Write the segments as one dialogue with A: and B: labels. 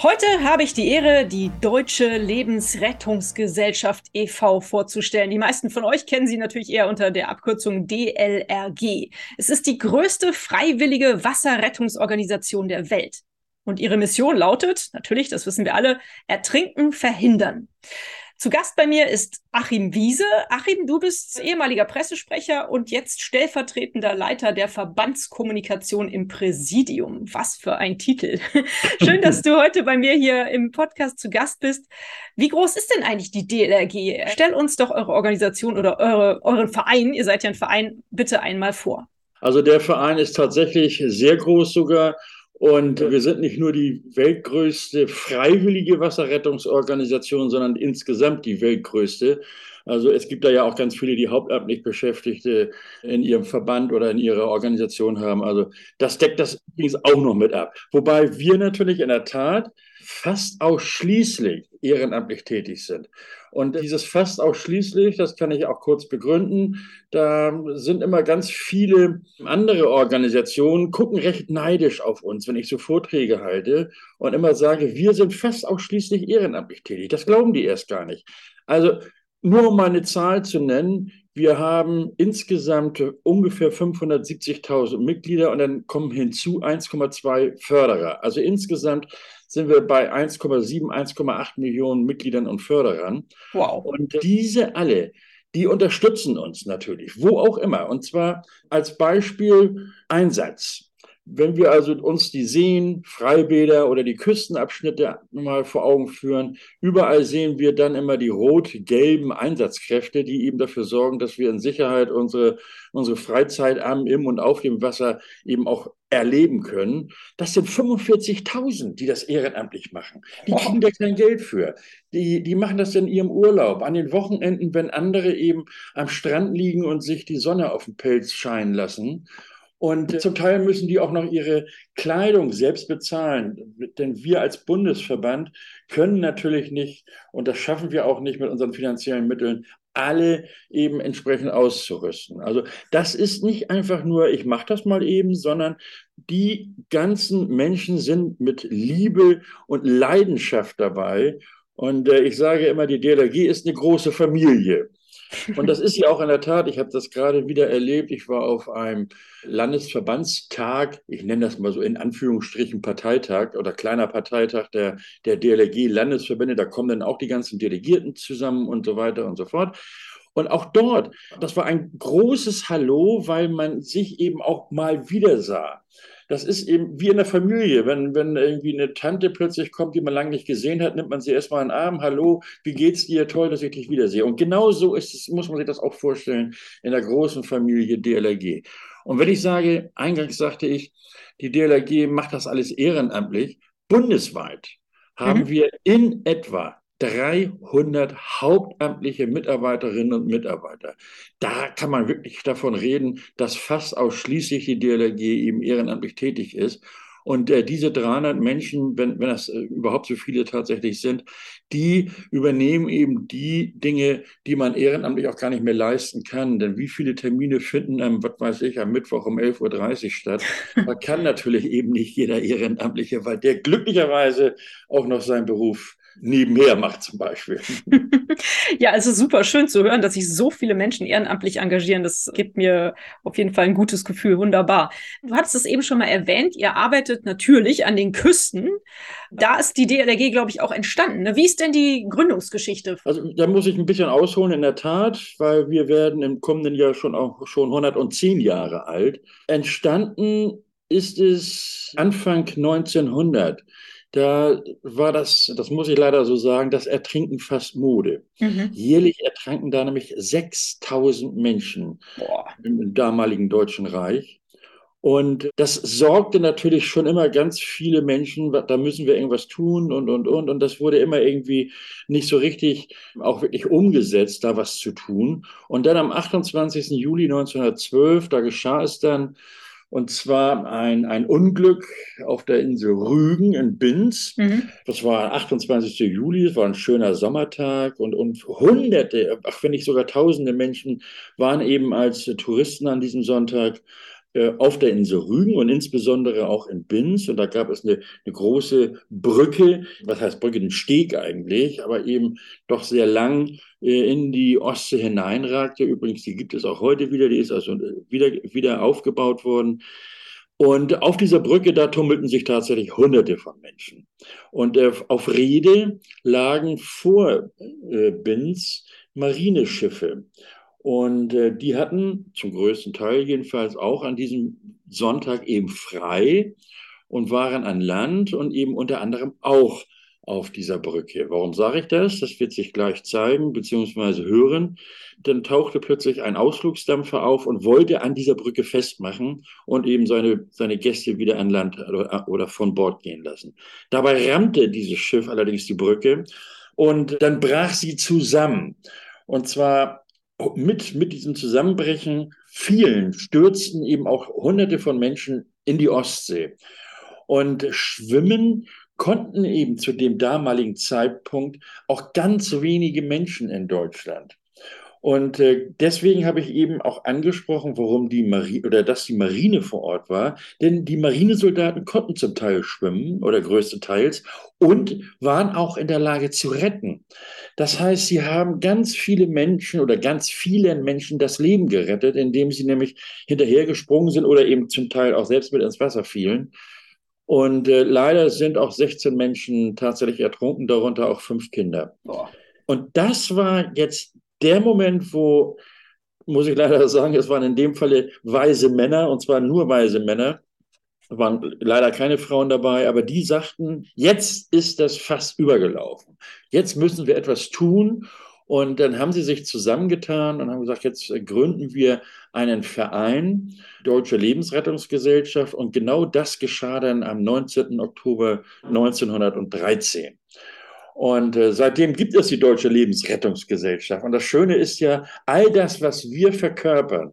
A: Heute habe ich die Ehre, die Deutsche Lebensrettungsgesellschaft e.V. vorzustellen. Die meisten von euch kennen sie natürlich eher unter der Abkürzung DLRG. Es ist die größte freiwillige Wasserrettungsorganisation der Welt. Und ihre Mission lautet, natürlich, das wissen wir alle, Ertrinken verhindern. Zu Gast bei mir ist Achim Wiese. Achim, du bist ehemaliger Pressesprecher und jetzt stellvertretender Leiter der Verbandskommunikation im Präsidium. Was für ein Titel. Schön, dass du heute bei mir hier im Podcast zu Gast bist. Wie groß ist denn eigentlich die DLRG? Stell uns doch eure Organisation oder eure, euren Verein, ihr seid ja ein Verein, bitte einmal vor.
B: Also der Verein ist tatsächlich sehr groß sogar und wir sind nicht nur die weltgrößte freiwillige Wasserrettungsorganisation, sondern insgesamt die weltgrößte. Also es gibt da ja auch ganz viele, die hauptamtlich Beschäftigte in ihrem Verband oder in ihrer Organisation haben. Also das deckt das übrigens auch noch mit ab. Wobei wir natürlich in der Tat fast ausschließlich ehrenamtlich tätig sind. Und dieses fast ausschließlich, das kann ich auch kurz begründen, da sind immer ganz viele andere Organisationen, gucken recht neidisch auf uns, wenn ich so Vorträge halte und immer sage, wir sind fast ausschließlich ehrenamtlich tätig. Das glauben die erst gar nicht. Also nur um mal eine Zahl zu nennen, wir haben insgesamt ungefähr 570.000 Mitglieder und dann kommen hinzu 1,2 Förderer. Also insgesamt sind wir bei 1,7, 1,8 Millionen Mitgliedern und Förderern. Wow. Und diese alle, die unterstützen uns natürlich, wo auch immer. Und zwar als Beispiel Einsatz. Wenn wir also uns die Seen, Freibäder oder die Küstenabschnitte mal vor Augen führen, überall sehen wir dann immer die rot-gelben Einsatzkräfte, die eben dafür sorgen, dass wir in Sicherheit unsere, unsere Freizeit am, im und auf dem Wasser eben auch erleben können. Das sind 45.000, die das ehrenamtlich machen. Die kriegen da kein Geld für. Die, die machen das in ihrem Urlaub, an den Wochenenden, wenn andere eben am Strand liegen und sich die Sonne auf den Pelz scheinen lassen. Und zum Teil müssen die auch noch ihre Kleidung selbst bezahlen. Denn wir als Bundesverband können natürlich nicht, und das schaffen wir auch nicht mit unseren finanziellen Mitteln, alle eben entsprechend auszurüsten. Also das ist nicht einfach nur, ich mache das mal eben, sondern die ganzen Menschen sind mit Liebe und Leidenschaft dabei. Und äh, ich sage immer, die DLRG ist eine große Familie. Und das ist ja auch in der Tat, ich habe das gerade wieder erlebt. Ich war auf einem Landesverbandstag, ich nenne das mal so in Anführungsstrichen Parteitag oder kleiner Parteitag der, der DLRG-Landesverbände. Da kommen dann auch die ganzen Delegierten zusammen und so weiter und so fort. Und auch dort, das war ein großes Hallo, weil man sich eben auch mal wieder sah das ist eben wie in der Familie. Wenn, wenn irgendwie eine Tante plötzlich kommt, die man lange nicht gesehen hat, nimmt man sie erstmal in den Arm. Hallo, wie geht's dir? Toll, dass ich dich wiedersehe. Und genau so ist es, muss man sich das auch vorstellen in der großen Familie DLRG. Und wenn ich sage, eingangs sagte ich, die DLRG macht das alles ehrenamtlich, bundesweit haben mhm. wir in etwa 300 hauptamtliche Mitarbeiterinnen und Mitarbeiter. Da kann man wirklich davon reden, dass fast ausschließlich die DLRG eben ehrenamtlich tätig ist. Und äh, diese 300 Menschen, wenn, wenn das äh, überhaupt so viele tatsächlich sind, die übernehmen eben die Dinge, die man ehrenamtlich auch gar nicht mehr leisten kann. Denn wie viele Termine finden am, was weiß ich, am Mittwoch um 11.30 Uhr statt? Da kann natürlich eben nicht jeder Ehrenamtliche, weil der glücklicherweise auch noch seinen Beruf nebenher macht zum Beispiel.
A: ja, es ist super schön zu hören, dass sich so viele Menschen ehrenamtlich engagieren. Das gibt mir auf jeden Fall ein gutes Gefühl. Wunderbar. Du hattest es eben schon mal erwähnt. Ihr arbeitet natürlich an den Küsten. Da ist die DLRG, glaube ich, auch entstanden. Ne? Wie ist denn die Gründungsgeschichte?
B: Also da muss ich ein bisschen ausholen in der Tat, weil wir werden im kommenden Jahr schon auch schon 110 Jahre alt. Entstanden ist es Anfang 1900 da war das, das muss ich leider so sagen, das Ertrinken fast Mode. Mhm. Jährlich ertranken da nämlich 6000 Menschen Boah. im damaligen Deutschen Reich. Und das sorgte natürlich schon immer ganz viele Menschen, da müssen wir irgendwas tun und, und, und. Und das wurde immer irgendwie nicht so richtig auch wirklich umgesetzt, da was zu tun. Und dann am 28. Juli 1912, da geschah es dann, Und zwar ein, ein Unglück auf der Insel Rügen in Binz. Mhm. Das war 28. Juli, es war ein schöner Sommertag und, und Hunderte, ach wenn nicht sogar Tausende Menschen waren eben als Touristen an diesem Sonntag auf der Insel Rügen und insbesondere auch in Binz. Und da gab es eine, eine, große Brücke, was heißt Brücke, ein Steg eigentlich, aber eben doch sehr lang äh, in die Ostsee hineinragte. Übrigens, die gibt es auch heute wieder, die ist also wieder, wieder aufgebaut worden. Und auf dieser Brücke, da tummelten sich tatsächlich Hunderte von Menschen. Und äh, auf Rede lagen vor äh, Binz Marineschiffe. Und äh, die hatten zum größten Teil jedenfalls auch an diesem Sonntag eben frei und waren an Land und eben unter anderem auch auf dieser Brücke. Warum sage ich das? Das wird sich gleich zeigen bzw. hören. Dann tauchte plötzlich ein Ausflugsdampfer auf und wollte an dieser Brücke festmachen und eben seine, seine Gäste wieder an Land oder, oder von Bord gehen lassen. Dabei rammte dieses Schiff allerdings die Brücke und dann brach sie zusammen. Und zwar mit, mit diesem Zusammenbrechen vielen stürzten eben auch Hunderte von Menschen in die Ostsee. Und schwimmen konnten eben zu dem damaligen Zeitpunkt auch ganz wenige Menschen in Deutschland. Und äh, deswegen habe ich eben auch angesprochen, warum die Marine oder dass die Marine vor Ort war. Denn die Marinesoldaten konnten zum Teil schwimmen oder größtenteils und waren auch in der Lage zu retten. Das heißt, sie haben ganz viele Menschen oder ganz vielen Menschen das Leben gerettet, indem sie nämlich hinterhergesprungen sind oder eben zum Teil auch selbst mit ins Wasser fielen. Und äh, leider sind auch 16 Menschen tatsächlich ertrunken, darunter auch fünf Kinder. Boah. Und das war jetzt der Moment, wo, muss ich leider sagen, es waren in dem Falle weise Männer, und zwar nur weise Männer, waren leider keine Frauen dabei, aber die sagten, jetzt ist das fast übergelaufen. Jetzt müssen wir etwas tun. Und dann haben sie sich zusammengetan und haben gesagt, jetzt gründen wir einen Verein, Deutsche Lebensrettungsgesellschaft. Und genau das geschah dann am 19. Oktober 1913. Und äh, seitdem gibt es die Deutsche Lebensrettungsgesellschaft. Und das Schöne ist ja, all das, was wir verkörpern,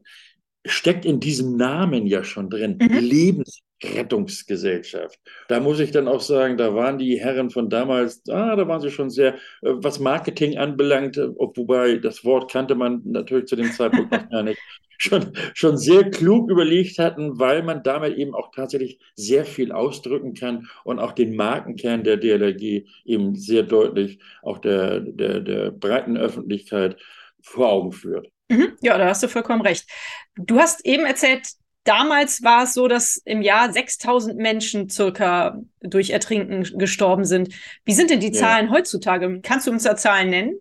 B: steckt in diesem Namen ja schon drin. Mhm. Lebensrettungsgesellschaft. Da muss ich dann auch sagen, da waren die Herren von damals, ah, da waren sie schon sehr, äh, was Marketing anbelangt, äh, wobei das Wort kannte man natürlich zu dem Zeitpunkt noch gar nicht, schon, schon sehr klug überlegt hatten, weil man damit eben auch tatsächlich sehr viel ausdrücken kann und auch den Markenkern der DLRG eben sehr deutlich auch der, der, der breiten Öffentlichkeit vor Augen führt.
A: Mhm, ja, da hast du vollkommen recht. Du hast eben erzählt, damals war es so, dass im Jahr 6000 Menschen circa durch Ertrinken gestorben sind. Wie sind denn die Zahlen ja. heutzutage? Kannst du uns da Zahlen nennen?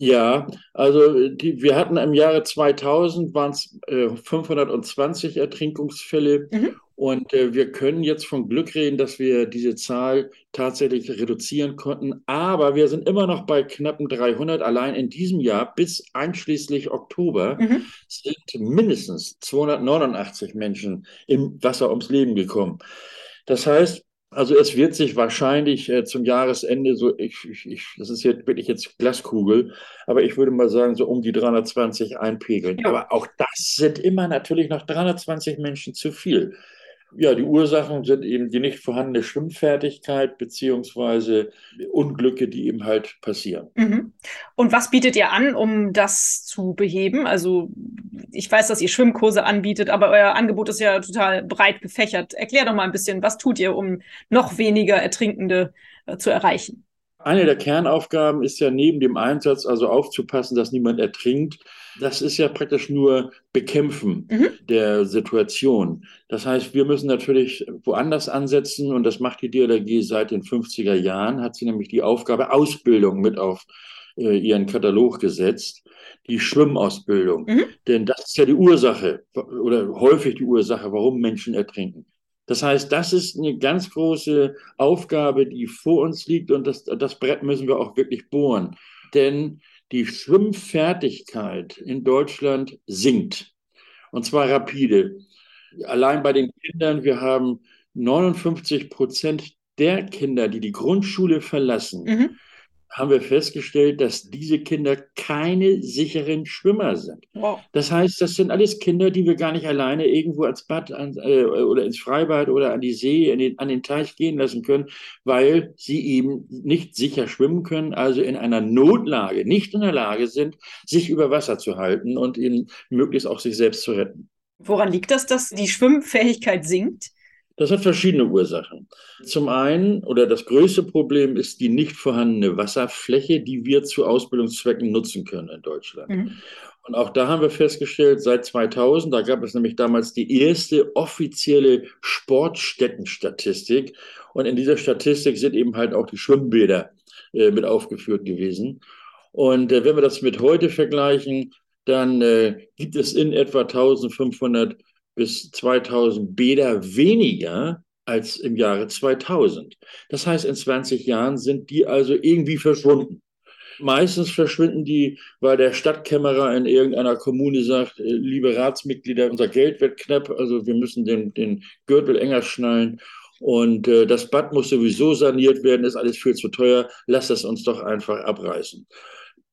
B: Ja, also die, wir hatten im Jahre 2000 waren es äh, 520 Ertrinkungsfälle mhm. und äh, wir können jetzt von Glück reden, dass wir diese Zahl tatsächlich reduzieren konnten. Aber wir sind immer noch bei knappen 300. Allein in diesem Jahr bis einschließlich Oktober mhm. sind mindestens 289 Menschen im Wasser ums Leben gekommen. Das heißt, also es wird sich wahrscheinlich äh, zum Jahresende so, ich, ich, ich, das ist jetzt wirklich jetzt Glaskugel, aber ich würde mal sagen, so um die 320 einpegeln. Ja. Aber auch das sind immer natürlich noch 320 Menschen zu viel. Ja, die Ursachen sind eben die nicht vorhandene Schwimmfertigkeit beziehungsweise Unglücke, die eben halt passieren.
A: Mhm. Und was bietet ihr an, um das zu beheben? Also ich weiß, dass ihr Schwimmkurse anbietet, aber euer Angebot ist ja total breit gefächert. Erklär doch mal ein bisschen, was tut ihr, um noch weniger Ertrinkende äh, zu erreichen?
B: Eine der Kernaufgaben ist ja neben dem Einsatz also aufzupassen, dass niemand ertrinkt. Das ist ja praktisch nur Bekämpfen mhm. der Situation. Das heißt, wir müssen natürlich woanders ansetzen und das macht die DLRG seit den 50er Jahren, hat sie nämlich die Aufgabe Ausbildung mit auf äh, ihren Katalog gesetzt, die Schwimmausbildung. Mhm. Denn das ist ja die Ursache oder häufig die Ursache, warum Menschen ertrinken. Das heißt, das ist eine ganz große Aufgabe, die vor uns liegt und das, das Brett müssen wir auch wirklich bohren. Denn die Schwimmfertigkeit in Deutschland sinkt. Und zwar rapide. Allein bei den Kindern, wir haben 59 Prozent der Kinder, die die Grundschule verlassen, mhm. Haben wir festgestellt, dass diese Kinder keine sicheren Schwimmer sind. Wow. Das heißt, das sind alles Kinder, die wir gar nicht alleine irgendwo ans Bad an, äh, oder ins Freibad oder an die See, den, an den Teich gehen lassen können, weil sie eben nicht sicher schwimmen können, also in einer Notlage nicht in der Lage sind, sich über Wasser zu halten und ihnen möglichst auch sich selbst zu retten.
A: Woran liegt das, dass die Schwimmfähigkeit sinkt?
B: Das hat verschiedene Ursachen. Zum einen, oder das größte Problem ist die nicht vorhandene Wasserfläche, die wir zu Ausbildungszwecken nutzen können in Deutschland. Mhm. Und auch da haben wir festgestellt, seit 2000, da gab es nämlich damals die erste offizielle Sportstättenstatistik. Und in dieser Statistik sind eben halt auch die Schwimmbäder äh, mit aufgeführt gewesen. Und äh, wenn wir das mit heute vergleichen, dann äh, gibt es in etwa 1500 bis 2000 Bäder weniger als im Jahre 2000. Das heißt, in 20 Jahren sind die also irgendwie verschwunden. Meistens verschwinden die, weil der Stadtkämmerer in irgendeiner Kommune sagt, äh, liebe Ratsmitglieder, unser Geld wird knapp, also wir müssen den, den Gürtel enger schnallen und äh, das Bad muss sowieso saniert werden, ist alles viel zu teuer, lass es uns doch einfach abreißen.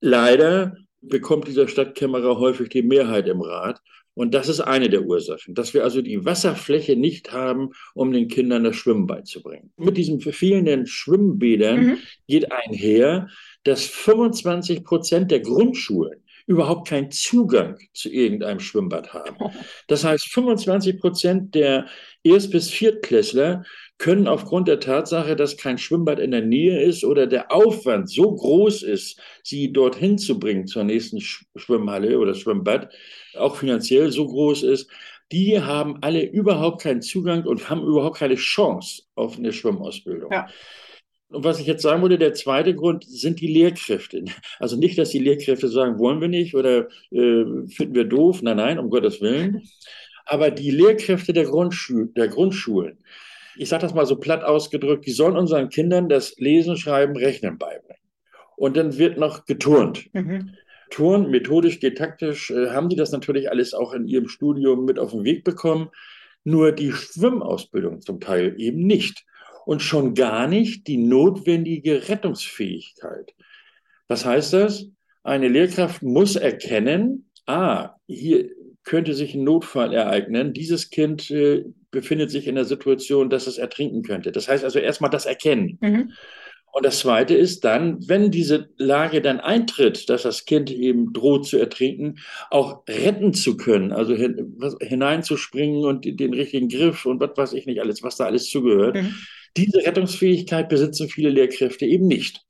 B: Leider bekommt dieser Stadtkämmerer häufig die Mehrheit im Rat und das ist eine der Ursachen, dass wir also die Wasserfläche nicht haben, um den Kindern das Schwimmen beizubringen. Mit diesen fehlenden Schwimmbädern mhm. geht einher, dass 25 Prozent der Grundschulen überhaupt keinen Zugang zu irgendeinem Schwimmbad haben. Das heißt, 25 Prozent der Erst- bis Viertklässler können aufgrund der Tatsache, dass kein Schwimmbad in der Nähe ist oder der Aufwand so groß ist, sie dorthin zu bringen zur nächsten Schwimmhalle oder Schwimmbad, auch finanziell so groß ist, die haben alle überhaupt keinen Zugang und haben überhaupt keine Chance auf eine Schwimmausbildung. Ja. Und was ich jetzt sagen wollte, der zweite Grund sind die Lehrkräfte. Also nicht, dass die Lehrkräfte sagen, wollen wir nicht oder äh, finden wir doof. Nein, nein, um Gottes Willen. Aber die Lehrkräfte der, Grundschu der Grundschulen, ich sage das mal so platt ausgedrückt, die sollen unseren Kindern das Lesen, Schreiben, Rechnen beibringen. Und dann wird noch geturnt. Mhm. Turn, methodisch, didaktisch, äh, haben die das natürlich alles auch in ihrem Studium mit auf den Weg bekommen. Nur die Schwimmausbildung zum Teil eben nicht. Und schon gar nicht die notwendige Rettungsfähigkeit. Was heißt das? Eine Lehrkraft muss erkennen, ah, hier könnte sich ein Notfall ereignen. Dieses Kind äh, befindet sich in der Situation, dass es ertrinken könnte. Das heißt also erstmal das Erkennen. Mhm. Und das Zweite ist dann, wenn diese Lage dann eintritt, dass das Kind eben droht zu ertrinken, auch retten zu können, also hin, hineinzuspringen und den richtigen Griff und was weiß ich nicht alles, was da alles zugehört. Mhm. Diese Rettungsfähigkeit besitzen viele Lehrkräfte eben nicht.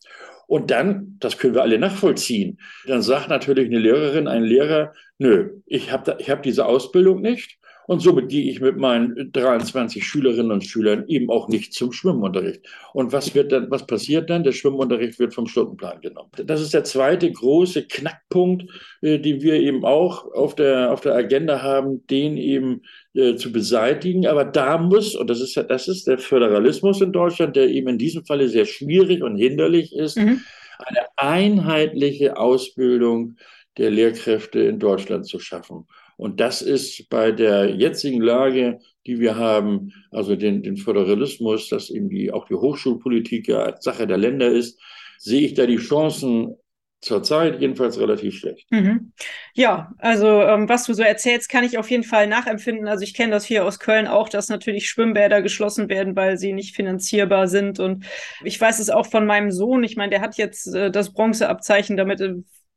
B: Und dann, das können wir alle nachvollziehen, dann sagt natürlich eine Lehrerin, ein Lehrer, nö, ich habe hab diese Ausbildung nicht und somit gehe ich mit meinen 23 Schülerinnen und Schülern eben auch nicht zum Schwimmunterricht. Und was wird dann, was passiert dann? Der Schwimmunterricht wird vom Stundenplan genommen. Das ist der zweite große Knackpunkt, äh, den wir eben auch auf der, auf der Agenda haben, den eben äh, zu beseitigen. Aber da muss, und das ist ja, das ist der Föderalismus in Deutschland, der eben in diesem Falle sehr schwierig und hinderlich ist, mhm. eine einheitliche Ausbildung der Lehrkräfte in Deutschland zu schaffen. Und das ist bei der jetzigen Lage, die wir haben, also den, den Föderalismus, dass eben die, auch die Hochschulpolitik ja Sache der Länder ist, sehe ich da die Chancen zurzeit jedenfalls relativ schlecht.
A: Mhm. Ja, also ähm, was du so erzählst, kann ich auf jeden Fall nachempfinden. Also ich kenne das hier aus Köln auch, dass natürlich Schwimmbäder geschlossen werden, weil sie nicht finanzierbar sind. Und ich weiß es auch von meinem Sohn. Ich meine, der hat jetzt äh, das Bronzeabzeichen, damit äh,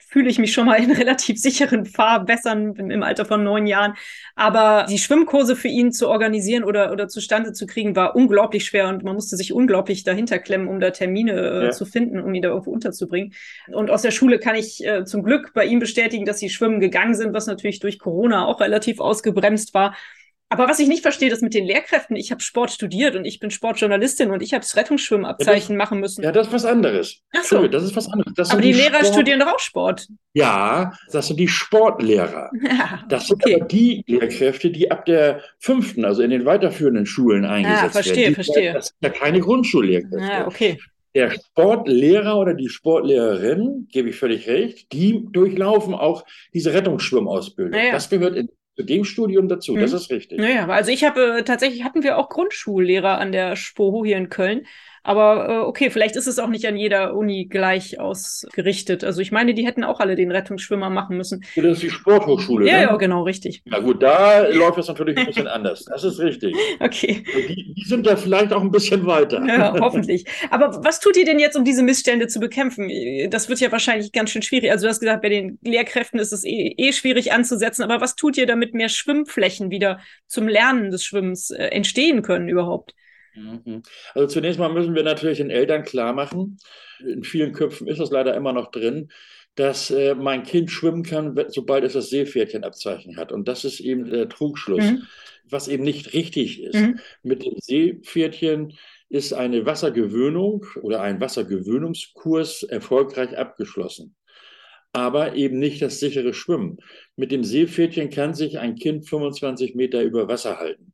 A: fühle ich mich schon mal in relativ sicheren Fahrwässern im Alter von neun Jahren. Aber die Schwimmkurse für ihn zu organisieren oder, oder zustande zu kriegen, war unglaublich schwer und man musste sich unglaublich dahinter klemmen, um da Termine äh, ja. zu finden, um ihn da irgendwo unterzubringen. Und aus der Schule kann ich äh, zum Glück bei ihm bestätigen, dass sie schwimmen gegangen sind, was natürlich durch Corona auch relativ ausgebremst war. Aber was ich nicht verstehe, das mit den Lehrkräften. Ich habe Sport studiert und ich bin Sportjournalistin und ich habe das Rettungsschwimmabzeichen
B: ja,
A: machen müssen.
B: Ja, das ist was anderes.
A: Ach so.
B: Das ist was anderes. Das
A: aber die, die, Lehrer Sport studieren doch auch Sport.
B: Ja, das sind die Sportlehrer. Ja, das sind okay. aber die Lehrkräfte, die ab der fünften, also in den weiterführenden Schulen eingesetzt
A: ja, verstehe,
B: werden.
A: Die, verstehe.
B: Das sind ja keine Grundschullehrkräfte.
A: Ja, okay.
B: Der Sportlehrer oder die Sportlehrerin, gebe ich völlig recht, die durchlaufen auch diese Rettungsschwimmausbildung. Ja, das gehört in zu dem Studium dazu, mhm. das ist richtig.
A: Naja, also ich habe äh, tatsächlich hatten wir auch Grundschullehrer an der Spoho hier in Köln. Aber äh, okay, vielleicht ist es auch nicht an jeder Uni gleich ausgerichtet. Also ich meine, die hätten auch alle den Rettungsschwimmer machen müssen.
B: Das ist die Sporthochschule.
A: Ja, ne? ja, genau, richtig.
B: Na gut, da läuft das natürlich ein bisschen anders. Das ist richtig.
A: Okay.
B: Die, die, sind da vielleicht auch ein bisschen weiter.
A: Ja, hoffentlich. Aber was tut ihr denn jetzt, um diese Missstände zu bekämpfen? Das wird ja wahrscheinlich ganz schön schwierig. Also du hast gesagt, bei den Lehrkräften ist es eh, eh schwierig anzusetzen. Aber was tut ihr, damit mehr Schwimmflächen wieder zum Lernen des Schwimmens äh, entstehen können überhaupt?
B: Mhm. Also zunächst mal müssen wir natürlich den Eltern klar machen, in vielen Köpfen ist das leider immer noch drin, dass äh, mein Kind schwimmen kann, sobald es das Seepferdchenabzeichen hat. Und das ist eben der Trugschluss, mhm. was eben nicht richtig ist. Mhm. Mit dem Seepferdchen ist eine Wassergewöhnung oder ein Wassergewöhnungskurs erfolgreich abgeschlossen. Aber eben nicht das sichere Schwimmen. Mit dem Seepferdchen kann sich ein Kind 25 Meter über Wasser halten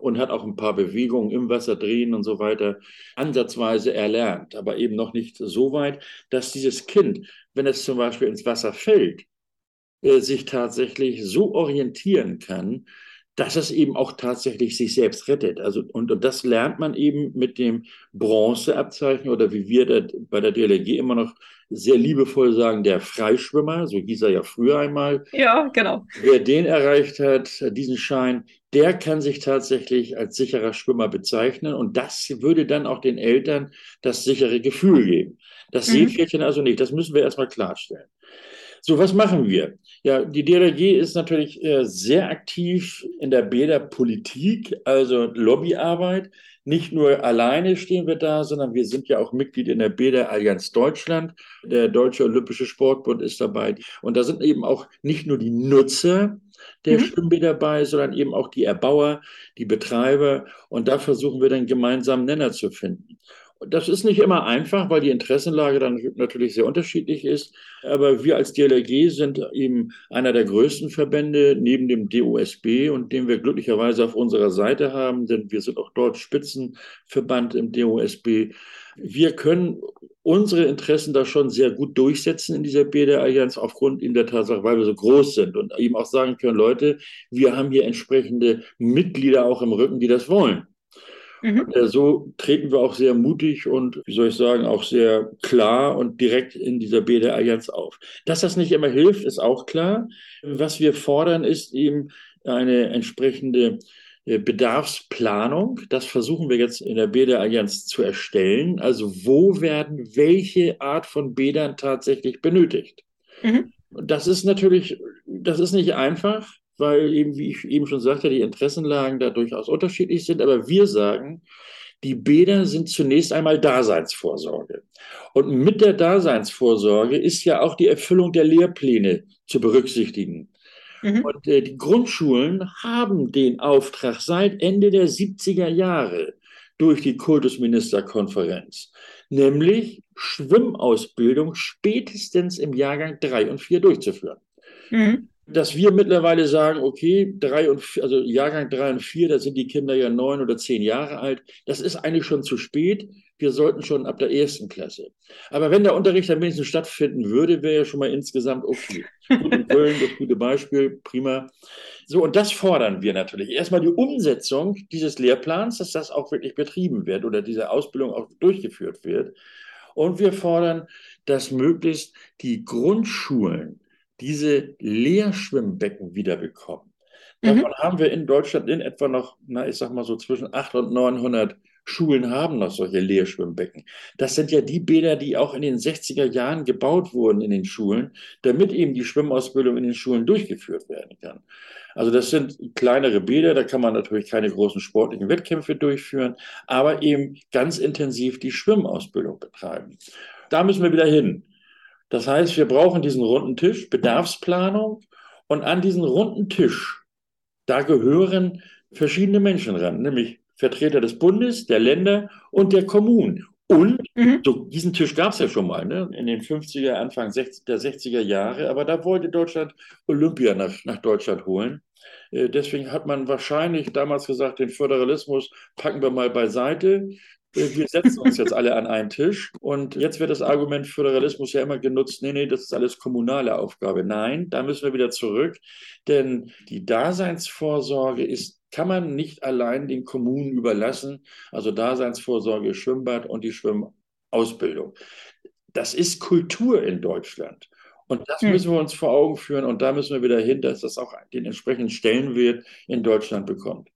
B: und hat auch ein paar Bewegungen im Wasser drehen und so weiter ansatzweise erlernt, aber eben noch nicht so weit, dass dieses Kind, wenn es zum Beispiel ins Wasser fällt, äh, sich tatsächlich so orientieren kann, dass es eben auch tatsächlich sich selbst rettet. Also, und, und das lernt man eben mit dem Bronzeabzeichen oder wie wir da, bei der DLG immer noch sehr liebevoll sagen, der Freischwimmer, so hieß er ja früher einmal.
A: Ja, genau.
B: Wer den erreicht hat, diesen Schein, der kann sich tatsächlich als sicherer Schwimmer bezeichnen und das würde dann auch den Eltern das sichere Gefühl geben. Das mhm. Seepferdchen also nicht, das müssen wir erstmal klarstellen. So, was machen wir? Ja, die DLRG ist natürlich äh, sehr aktiv in der Bäderpolitik, also Lobbyarbeit. Nicht nur alleine stehen wir da, sondern wir sind ja auch Mitglied in der Bäderallianz Deutschland. Der Deutsche Olympische Sportbund ist dabei. Und da sind eben auch nicht nur die Nutzer der mhm. Schwimmbäder dabei, sondern eben auch die Erbauer, die Betreiber. Und da versuchen wir dann gemeinsam Nenner zu finden. Das ist nicht immer einfach, weil die Interessenlage dann natürlich sehr unterschiedlich ist. Aber wir als DLRG sind eben einer der größten Verbände neben dem DOSB und den wir glücklicherweise auf unserer Seite haben, denn wir sind auch dort Spitzenverband im DOSB. Wir können unsere Interessen da schon sehr gut durchsetzen in dieser BD-Allianz aufgrund in der Tatsache, weil wir so groß sind und eben auch sagen können, Leute, wir haben hier entsprechende Mitglieder auch im Rücken, die das wollen. Mhm. Äh, so treten wir auch sehr mutig und, wie soll ich sagen, auch sehr klar und direkt in dieser BD-Allianz auf. Dass das nicht immer hilft, ist auch klar. Was wir fordern, ist eben eine entsprechende äh, Bedarfsplanung. Das versuchen wir jetzt in der BD-Allianz zu erstellen. Also wo werden welche Art von Bädern tatsächlich benötigt? Mhm. Das ist natürlich, das ist nicht einfach weil eben, wie ich eben schon sagte, die Interessenlagen da durchaus unterschiedlich sind. Aber wir sagen, die Bäder sind zunächst einmal Daseinsvorsorge. Und mit der Daseinsvorsorge ist ja auch die Erfüllung der Lehrpläne zu berücksichtigen. Mhm. Und äh, die Grundschulen haben den Auftrag seit Ende der 70er Jahre durch die Kultusministerkonferenz, nämlich Schwimmausbildung spätestens im Jahrgang 3 und 4 durchzuführen. Mhm dass wir mittlerweile sagen, okay, drei und also Jahrgang drei und vier, da sind die Kinder ja neun oder zehn Jahre alt. Das ist eigentlich schon zu spät. Wir sollten schon ab der ersten Klasse. Aber wenn der Unterricht dann wenigstens stattfinden würde, wäre ja schon mal insgesamt okay. Köln, das gute Beispiel, prima. So, und das fordern wir natürlich. Erstmal die Umsetzung dieses Lehrplans, dass das auch wirklich betrieben wird oder diese Ausbildung auch durchgeführt wird. Und wir fordern, dass möglichst die Grundschulen diese Leerschwimmbecken wiederbekommen. Davon mhm. haben wir in Deutschland in etwa noch, na, ich sag mal so zwischen 800 und 900 Schulen haben noch solche Leerschwimmbecken. Das sind ja die Bäder, die auch in den 60er Jahren gebaut wurden in den Schulen, damit eben die Schwimmausbildung in den Schulen durchgeführt werden kann. Also das sind kleinere Bäder, da kann man natürlich keine großen sportlichen Wettkämpfe durchführen, aber eben ganz intensiv die Schwimmausbildung betreiben. Da müssen wir wieder hin. Das heißt, wir brauchen diesen runden Tisch, Bedarfsplanung und an diesen runden Tisch, da gehören verschiedene Menschen ran, nämlich Vertreter des Bundes, der Länder und der Kommunen. Und mhm. so, diesen Tisch gab es ja schon mal ne? in den 50er, Anfang der 60er Jahre, aber da wollte Deutschland Olympia nach, nach Deutschland holen. Äh, deswegen hat man wahrscheinlich damals gesagt, den Föderalismus packen wir mal beiseite. Wir setzen uns jetzt alle an einen Tisch und jetzt wird das Argument Föderalismus ja immer genutzt, nee, nee, das ist alles kommunale Aufgabe. Nein, da müssen wir wieder zurück, denn die Daseinsvorsorge ist, kann man nicht allein den Kommunen überlassen, also Daseinsvorsorge, Schwimmbad und die Schwimmausbildung. Das ist Kultur in Deutschland. Und das hm. müssen wir uns vor Augen führen und da müssen wir wieder hin, dass das auch den entsprechenden Stellenwert in Deutschland bekommt.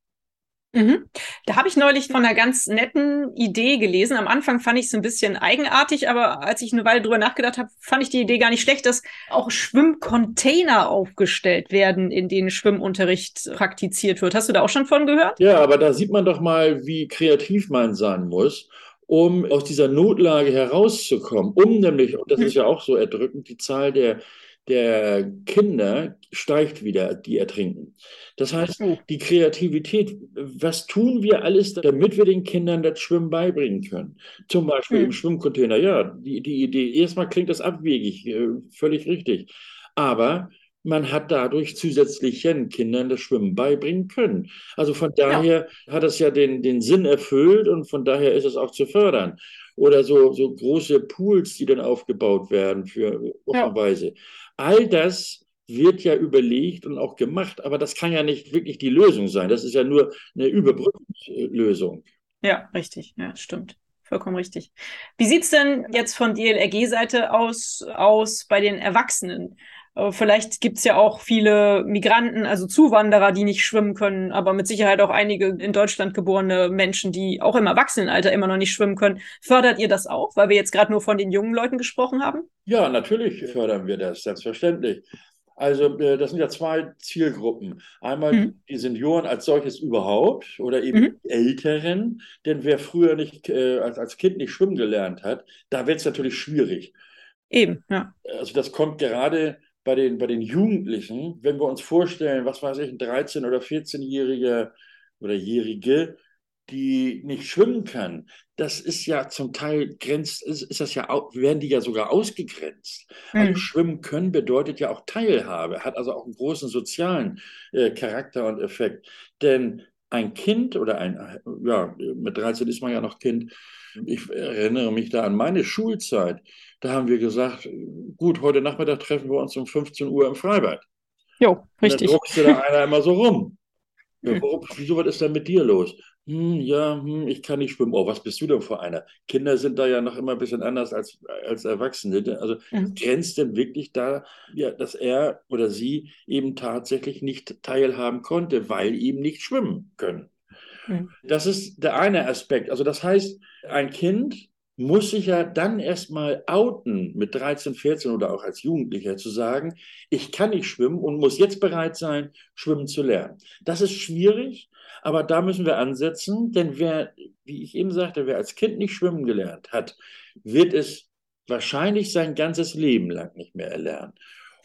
A: Mhm. Da habe ich neulich von einer ganz netten Idee gelesen. Am Anfang fand ich es ein bisschen eigenartig, aber als ich eine Weile drüber nachgedacht habe, fand ich die Idee gar nicht schlecht, dass auch Schwimmcontainer aufgestellt werden, in denen Schwimmunterricht praktiziert wird. Hast du da auch schon von gehört?
B: Ja, aber da sieht man doch mal, wie kreativ man sein muss um aus dieser Notlage herauszukommen, um nämlich, und das ist ja auch so erdrückend, die Zahl der, der Kinder steigt wieder, die ertrinken. Das heißt, die Kreativität, was tun wir alles, damit wir den Kindern das Schwimmen beibringen können? Zum Beispiel mhm. im Schwimmcontainer. Ja, die, die Idee, erstmal klingt das abwegig, äh, völlig richtig. Aber man hat dadurch zusätzlichen Kindern das Schwimmen beibringen können. Also von daher ja. hat es ja den, den Sinn erfüllt und von daher ist es auch zu fördern. Oder so, so große Pools, die dann aufgebaut werden für Wochenweise. Ja. All das wird ja überlegt und auch gemacht, aber das kann ja nicht wirklich die Lösung sein. Das ist ja nur eine Überbrückungslösung.
A: Ja, richtig. Ja, stimmt vollkommen richtig. Wie sieht es denn jetzt von DLRG-Seite aus, aus bei den Erwachsenen? Vielleicht gibt es ja auch viele Migranten, also Zuwanderer, die nicht schwimmen können, aber mit Sicherheit auch einige in Deutschland geborene Menschen, die auch im Erwachsenenalter immer noch nicht schwimmen können. Fördert ihr das auch, weil wir jetzt gerade nur von den jungen Leuten gesprochen haben?
B: Ja, natürlich fördern wir das, selbstverständlich. Also äh, das sind ja zwei Zielgruppen. Einmal mhm. die Senioren als solches überhaupt oder eben mhm. Älteren. Denn wer früher nicht äh, als, als Kind nicht schwimmen gelernt hat, da wird es natürlich schwierig.
A: Eben, ja.
B: Also das kommt gerade bei den, bei den Jugendlichen, wenn wir uns vorstellen, was weiß ich, ein 13- oder 14-Jähriger oder Jährige, die nicht schwimmen kann, das ist ja zum Teil grenzt, ist, ist das ja, werden die ja sogar ausgegrenzt. Mhm. Also schwimmen können bedeutet ja auch Teilhabe, hat also auch einen großen sozialen äh, Charakter und Effekt. Denn ein Kind oder ein, ja, mit 13 ist man ja noch Kind, ich erinnere mich da an meine Schulzeit. Da haben wir gesagt, gut, heute Nachmittag treffen wir uns um 15 Uhr im Freibad.
A: Jo, richtig.
B: Und dann druckste da einer immer so rum. Ja, warum, wieso, was ist denn mit dir los? Hm, ja, hm, ich kann nicht schwimmen. Oh, was bist du denn für einer? Kinder sind da ja noch immer ein bisschen anders als, als Erwachsene. Also mhm. grenzt denn wirklich da, ja, dass er oder sie eben tatsächlich nicht teilhaben konnte, weil eben nicht schwimmen können. Mhm. Das ist der eine Aspekt. Also das heißt, ein Kind muss sich ja dann erstmal outen mit 13, 14 oder auch als Jugendlicher zu sagen, ich kann nicht schwimmen und muss jetzt bereit sein, schwimmen zu lernen. Das ist schwierig, aber da müssen wir ansetzen, denn wer, wie ich eben sagte, wer als Kind nicht schwimmen gelernt hat, wird es wahrscheinlich sein ganzes Leben lang nicht mehr erlernen.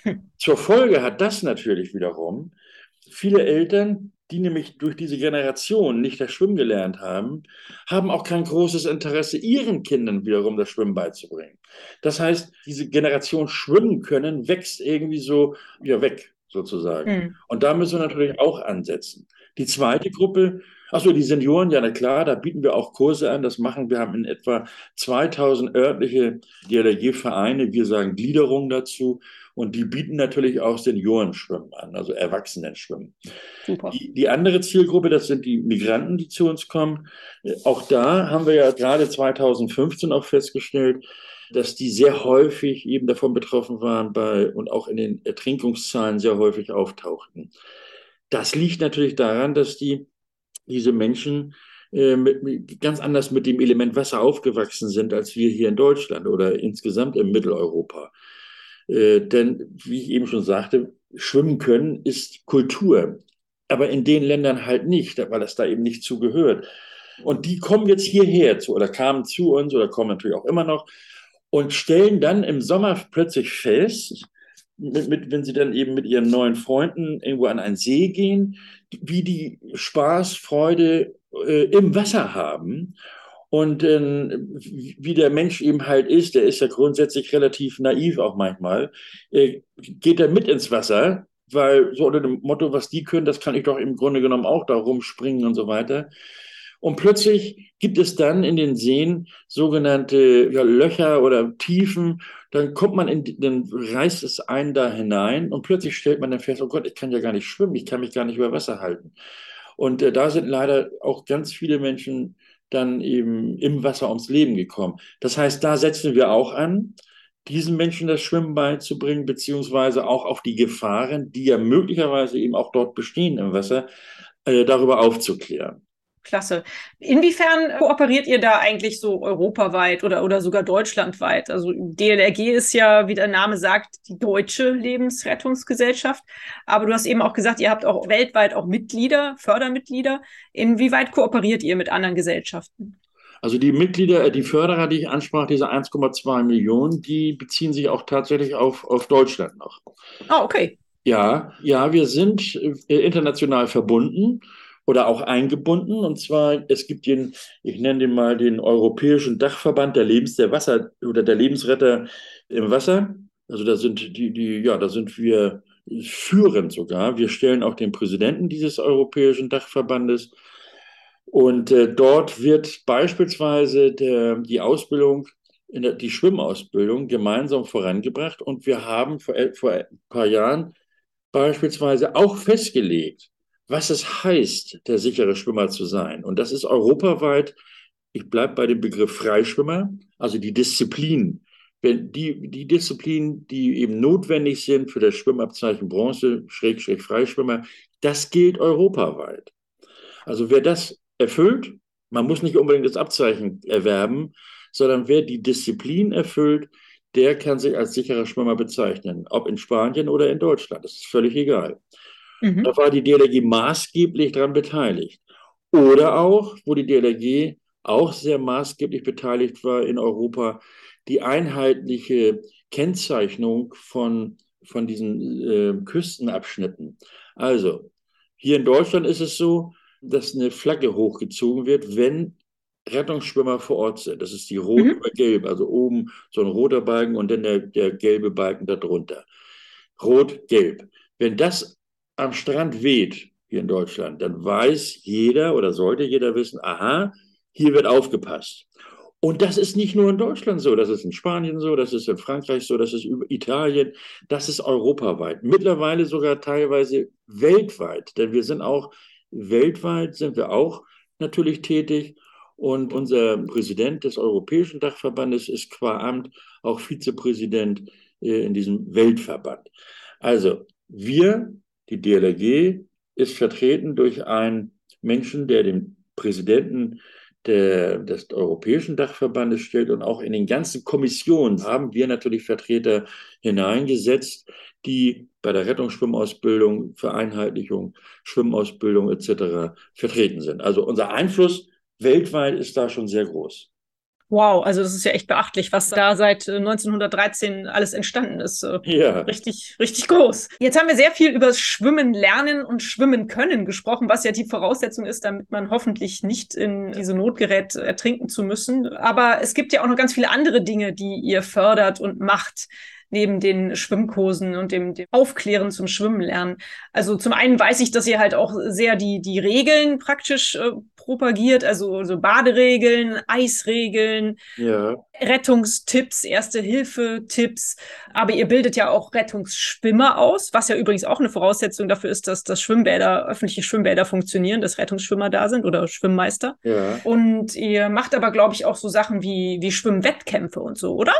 B: Hm. Zur Folge hat das natürlich wiederum viele Eltern, die nämlich durch diese Generation nicht das Schwimmen gelernt haben, haben auch kein großes Interesse, ihren Kindern wiederum das Schwimmen beizubringen. Das heißt, diese Generation schwimmen können, wächst irgendwie so ja, weg, sozusagen. Mhm. Und da müssen wir natürlich auch ansetzen. Die zweite Gruppe, achso, die Senioren, ja, na klar, da bieten wir auch Kurse an. Das machen wir, haben in etwa 2000 örtliche DLRG-Vereine, wir sagen Gliederung dazu. Und die bieten natürlich auch Seniorenschwimmen an, also Erwachsenenschwimmen. Super. Die, die andere Zielgruppe, das sind die Migranten, die zu uns kommen. Auch da haben wir ja gerade 2015 auch festgestellt, dass die sehr häufig eben davon betroffen waren bei, und auch in den Ertrinkungszahlen sehr häufig auftauchten. Das liegt natürlich daran, dass die, diese Menschen äh, mit, ganz anders mit dem Element Wasser aufgewachsen sind als wir hier in Deutschland oder insgesamt in Mitteleuropa. Äh, denn, wie ich eben schon sagte, schwimmen können ist Kultur. Aber in den Ländern halt nicht, weil das da eben nicht zugehört. Und die kommen jetzt hierher zu oder kamen zu uns oder kommen natürlich auch immer noch und stellen dann im Sommer plötzlich fest, mit, mit, wenn sie dann eben mit ihren neuen Freunden irgendwo an einen See gehen, wie die Spaß, Freude äh, im Wasser haben und äh, wie der Mensch eben halt ist, der ist ja grundsätzlich relativ naiv auch manchmal, äh, geht er mit ins Wasser, weil so unter dem Motto, was die können, das kann ich doch im Grunde genommen auch da rumspringen und so weiter. Und plötzlich gibt es dann in den Seen sogenannte ja, Löcher oder Tiefen. Dann kommt man in, dann reißt es einen da hinein und plötzlich stellt man dann fest, oh Gott, ich kann ja gar nicht schwimmen, ich kann mich gar nicht über Wasser halten. Und äh, da sind leider auch ganz viele Menschen dann eben im Wasser ums Leben gekommen. Das heißt, da setzen wir auch an, diesen Menschen das Schwimmen beizubringen, beziehungsweise auch auf die Gefahren, die ja möglicherweise eben auch dort bestehen im Wasser, äh, darüber aufzuklären.
A: Klasse. Inwiefern kooperiert ihr da eigentlich so europaweit oder, oder sogar deutschlandweit? Also DLRG ist ja, wie der Name sagt, die deutsche Lebensrettungsgesellschaft. Aber du hast eben auch gesagt, ihr habt auch weltweit auch Mitglieder, Fördermitglieder. Inwieweit kooperiert ihr mit anderen Gesellschaften?
B: Also die Mitglieder, äh, die Förderer, die ich ansprach, diese 1,2 Millionen, die beziehen sich auch tatsächlich auf, auf Deutschland noch.
A: Ah, oh, okay.
B: Ja, ja, wir sind äh, international verbunden oder auch eingebunden. Und zwar, es gibt den, ich nenne den mal den Europäischen Dachverband der Lebens, der Wasser oder der Lebensretter im Wasser. Also da sind die, die, ja, da sind wir führend sogar. Wir stellen auch den Präsidenten dieses Europäischen Dachverbandes. Und äh, dort wird beispielsweise der, die Ausbildung, der, die Schwimmausbildung gemeinsam vorangebracht. Und wir haben vor, vor ein paar Jahren beispielsweise auch festgelegt, was es heißt, der sichere Schwimmer zu sein. Und das ist europaweit, ich bleibe bei dem Begriff Freischwimmer, also die Disziplin. Wenn die, die Disziplinen, die eben notwendig sind für das Schwimmabzeichen Bronze, Schrägstrich Freischwimmer, das gilt europaweit. Also wer das erfüllt, man muss nicht unbedingt das Abzeichen erwerben, sondern wer die Disziplin erfüllt, der kann sich als sicherer Schwimmer bezeichnen, ob in Spanien oder in Deutschland. Das ist völlig egal. Mhm. Da war die DLRG maßgeblich daran beteiligt. Oder auch, wo die DLRG auch sehr maßgeblich beteiligt war in Europa, die einheitliche Kennzeichnung von, von diesen äh, Küstenabschnitten. Also, hier in Deutschland ist es so, dass eine Flagge hochgezogen wird, wenn Rettungsschwimmer vor Ort sind. Das ist die rot mhm. oder gelb, also oben so ein roter Balken und dann der, der gelbe Balken darunter. Rot-gelb. Wenn das am Strand weht, hier in Deutschland, dann weiß jeder oder sollte jeder wissen, aha, hier wird aufgepasst. Und das ist nicht nur in Deutschland so, das ist in Spanien so, das ist in Frankreich so, das ist in Italien, das ist europaweit, mittlerweile sogar teilweise weltweit, denn wir sind auch weltweit sind wir auch natürlich tätig und unser Präsident des Europäischen Dachverbandes ist qua Amt auch Vizepräsident äh, in diesem Weltverband. Also wir, die DLRG, ist vertreten durch einen Menschen, der den Präsidenten der, des Europäischen Dachverbandes stellt und auch in den ganzen Kommissionen haben wir natürlich Vertreter hineingesetzt, die bei der Rettungsschwimmausbildung, Vereinheitlichung, Schwimmausbildung etc. vertreten sind. Also unser Einfluss weltweit ist da schon sehr groß.
A: Wow, also das ist ja echt beachtlich, was da seit 1913 äh, alles entstanden ist. Ja. Richtig, richtig groß. Jetzt haben wir sehr viel über das Schwimmen lernen und Schwimmen können gesprochen, was ja die Voraussetzung ist, damit man hoffentlich nicht in diese Not gerät, ertrinken zu müssen. Aber es gibt ja auch noch ganz viele andere Dinge, die ihr fördert und macht neben den Schwimmkursen und dem, dem Aufklären zum Schwimmen lernen. Also zum einen weiß ich, dass ihr halt auch sehr die, die Regeln praktisch äh, propagiert, also so Baderegeln, Eisregeln, ja. Rettungstipps, Erste-Hilfe-Tipps. Aber ihr bildet ja auch Rettungsschwimmer aus, was ja übrigens auch eine Voraussetzung dafür ist, dass, dass Schwimmbäder, öffentliche Schwimmbäder funktionieren, dass Rettungsschwimmer da sind oder Schwimmmeister. Ja. Und ihr macht aber, glaube ich, auch so Sachen wie, wie Schwimmwettkämpfe und so, oder?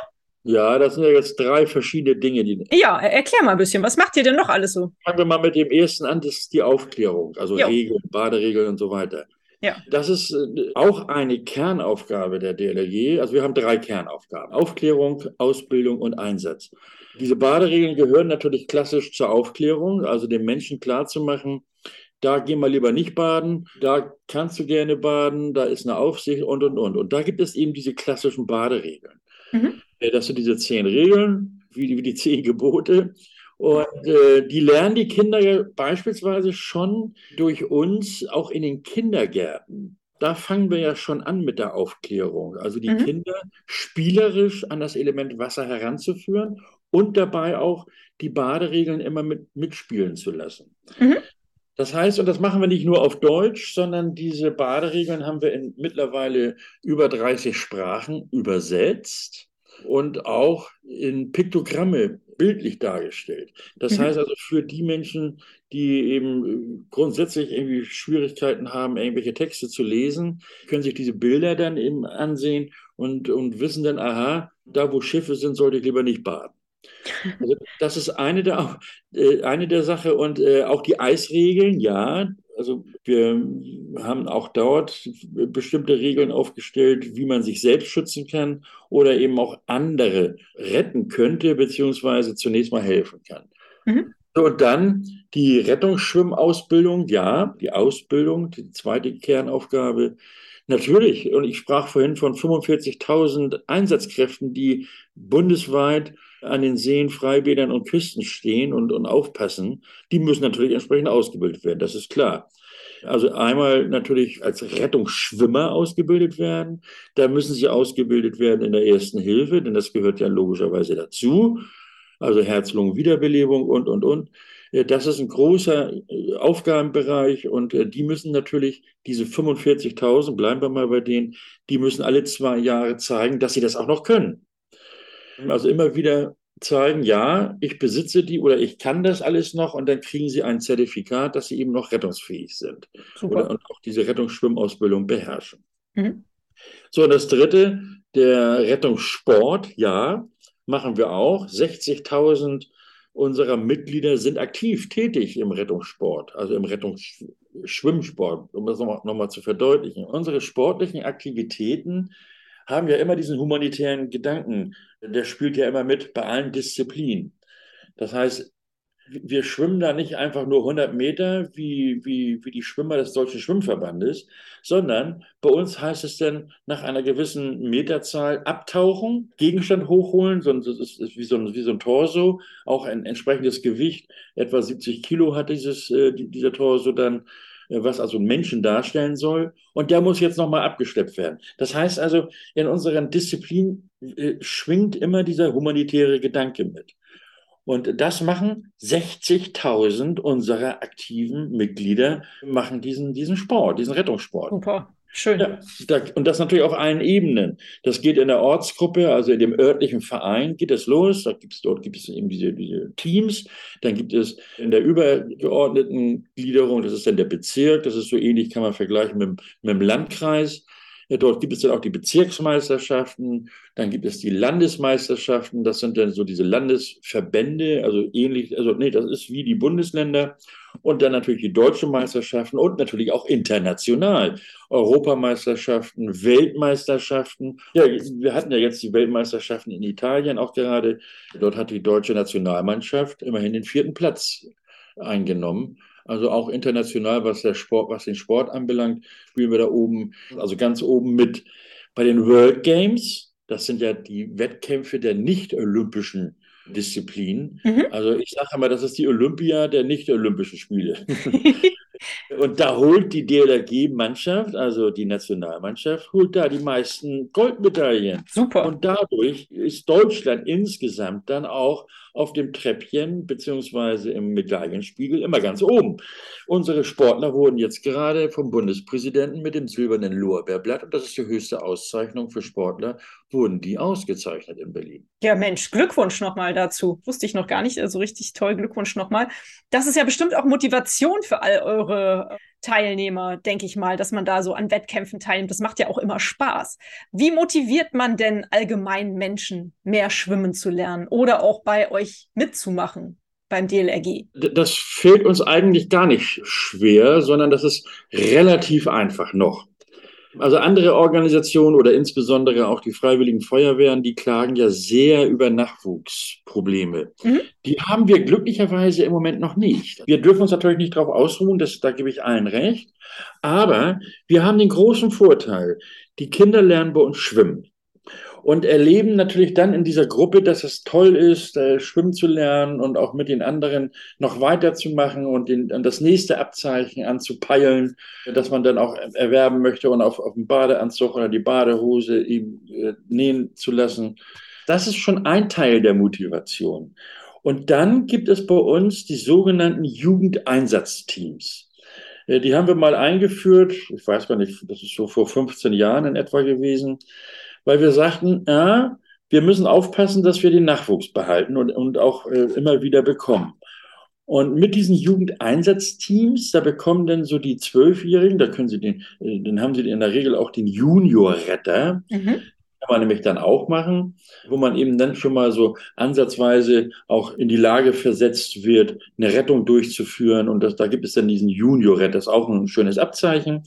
B: Ja, das sind ja jetzt drei verschiedene Dinge. Die
A: ja, erklär mal ein bisschen. Was macht ihr denn noch alles so?
B: Fangen wir mal mit dem ersten an, das ist die Aufklärung, also jo. Regeln, Baderegeln und so weiter. Ja. Das ist äh, auch eine Kernaufgabe der DLRG. Also wir haben drei Kernaufgaben. Aufklärung, Ausbildung und Einsatz. Diese Baderegeln gehören natürlich klassisch zur Aufklärung, also den Menschen klarzumachen, da geh mal lieber nicht baden, da kannst du gerne baden, da ist eine Aufsicht und, und, und. Und da gibt es eben diese klassischen Baderegeln. Mhm. Äh, das sind diese zehn Regeln, wie die, wie die zehn Gebote. Und äh, die lernen die Kinder ja beispielsweise schon durch uns auch in den Kindergärten. Da fangen wir ja schon an mit der Aufklärung. Also die mhm. Kinder spielerisch an das Element Wasser heranzuführen und dabei auch die Baderegeln immer mit, mitspielen zu lassen. Mhm. Das heißt, und das machen wir nicht nur auf Deutsch, sondern diese Baderegeln haben wir in mittlerweile über 30 Sprachen übersetzt und auch in Piktogramme bildlich dargestellt. Das mhm. heißt also für die Menschen, die eben grundsätzlich irgendwie Schwierigkeiten haben, irgendwelche Texte zu lesen, können sich diese Bilder dann eben ansehen und, und wissen dann, aha, da wo Schiffe sind, sollte ich lieber nicht baden. Also das ist eine der, äh, eine der Sache und äh, auch die Eisregeln, ja. Also wir haben auch dort bestimmte Regeln aufgestellt, wie man sich selbst schützen kann oder eben auch andere retten könnte, beziehungsweise zunächst mal helfen kann. Mhm. Und dann die Rettungsschwimmausbildung, ja, die Ausbildung, die zweite Kernaufgabe. Natürlich, und ich sprach vorhin von 45.000 Einsatzkräften, die bundesweit an den Seen, Freibädern und Küsten stehen und, und aufpassen, die müssen natürlich entsprechend ausgebildet werden, das ist klar. Also einmal natürlich als Rettungsschwimmer ausgebildet werden, da müssen sie ausgebildet werden in der ersten Hilfe, denn das gehört ja logischerweise dazu. Also Herz-Lungen-Wiederbelebung und, und, und. Das ist ein großer äh, Aufgabenbereich und äh, die müssen natürlich, diese 45.000, bleiben wir mal bei denen, die müssen alle zwei Jahre zeigen, dass sie das auch noch können. Also immer wieder zeigen, ja, ich besitze die oder ich kann das alles noch und dann kriegen sie ein Zertifikat, dass sie eben noch rettungsfähig sind oder, und auch diese Rettungsschwimmausbildung beherrschen. Mhm. So, und das dritte, der Rettungssport, ja, machen wir auch. 60.000 unserer Mitglieder sind aktiv tätig im Rettungssport, also im Rettungsschwimmsport, um das nochmal noch mal zu verdeutlichen. Unsere sportlichen Aktivitäten haben ja immer diesen humanitären Gedanken. Der spielt ja immer mit bei allen Disziplinen. Das heißt, wir schwimmen da nicht einfach nur 100 Meter wie, wie, wie die Schwimmer des Deutschen Schwimmverbandes, sondern bei uns heißt es dann nach einer gewissen Meterzahl abtauchen, Gegenstand hochholen, sonst ist es wie so ein, wie so ein Torso, auch ein entsprechendes Gewicht, etwa 70 Kilo hat dieses, äh, dieser Torso dann was also Menschen darstellen soll. Und der muss jetzt nochmal abgeschleppt werden. Das heißt also, in unseren Disziplinen äh, schwingt immer dieser humanitäre Gedanke mit. Und das machen 60.000 unserer aktiven Mitglieder, machen diesen, diesen Sport, diesen Rettungssport.
A: Super. Schön. Ja,
B: und das natürlich auf allen Ebenen. Das geht in der Ortsgruppe, also in dem örtlichen Verein geht es los. Da gibt's, dort gibt es eben diese, diese Teams. Dann gibt es in der übergeordneten Gliederung, das ist dann der Bezirk, das ist so ähnlich, kann man vergleichen mit, mit dem Landkreis. Dort gibt es dann auch die Bezirksmeisterschaften, dann gibt es die Landesmeisterschaften, das sind dann so diese Landesverbände, also ähnlich, also nee, das ist wie die Bundesländer und dann natürlich die deutschen Meisterschaften und natürlich auch international. Europameisterschaften, Weltmeisterschaften. Ja, wir hatten ja jetzt die Weltmeisterschaften in Italien auch gerade. Dort hat die deutsche Nationalmannschaft immerhin den vierten Platz eingenommen. Also auch international, was, der Sport, was den Sport anbelangt, spielen wir da oben, also ganz oben mit. Bei den World Games, das sind ja die Wettkämpfe der nicht-olympischen Disziplinen. Mhm. Also ich sage immer, das ist die Olympia der nicht-olympischen Spiele. Und da holt die DLRG-Mannschaft, also die Nationalmannschaft, holt da die meisten Goldmedaillen.
A: Super.
B: Und dadurch ist Deutschland insgesamt dann auch auf dem Treppchen beziehungsweise im Medaillenspiegel immer ganz oben. Unsere Sportler wurden jetzt gerade vom Bundespräsidenten mit dem silbernen Lorbeerblatt, und das ist die höchste Auszeichnung für Sportler, wurden die ausgezeichnet in Berlin.
A: Ja, Mensch, Glückwunsch nochmal dazu. Wusste ich noch gar nicht. Also richtig toll, Glückwunsch nochmal. Das ist ja bestimmt auch Motivation für all eure Teilnehmer, denke ich mal, dass man da so an Wettkämpfen teilnimmt. Das macht ja auch immer Spaß. Wie motiviert man denn allgemein Menschen, mehr schwimmen zu lernen oder auch bei euch mitzumachen? beim DLRG?
B: Das fällt uns eigentlich gar nicht schwer, sondern das ist relativ einfach noch. Also andere Organisationen oder insbesondere auch die Freiwilligen Feuerwehren, die klagen ja sehr über Nachwuchsprobleme. Mhm. Die haben wir glücklicherweise im Moment noch nicht. Wir dürfen uns natürlich nicht darauf ausruhen, das, da gebe ich allen recht. Aber wir haben den großen Vorteil, die Kinder lernen bei uns schwimmen und erleben natürlich dann in dieser Gruppe, dass es toll ist, äh, schwimmen zu lernen und auch mit den anderen noch weiterzumachen und, den, und das nächste Abzeichen anzupeilen, das man dann auch erwerben möchte und auf, auf den Badeanzug oder die Badehose ihm äh, nähen zu lassen. Das ist schon ein Teil der Motivation. Und dann gibt es bei uns die sogenannten Jugendeinsatzteams. Äh, die haben wir mal eingeführt, ich weiß gar nicht, das ist so vor 15 Jahren in etwa gewesen, weil wir sagten, ja, wir müssen aufpassen, dass wir den Nachwuchs behalten und, und auch äh, immer wieder bekommen. Und mit diesen Jugendeinsatzteams, da bekommen dann so die Zwölfjährigen, da können sie den, äh, dann haben sie in der Regel auch den Juniorretter. Mhm. Kann man nämlich dann auch machen, wo man eben dann schon mal so ansatzweise auch in die Lage versetzt wird, eine Rettung durchzuführen. Und das, da gibt es dann diesen Junior-Retter, das ist auch ein schönes Abzeichen.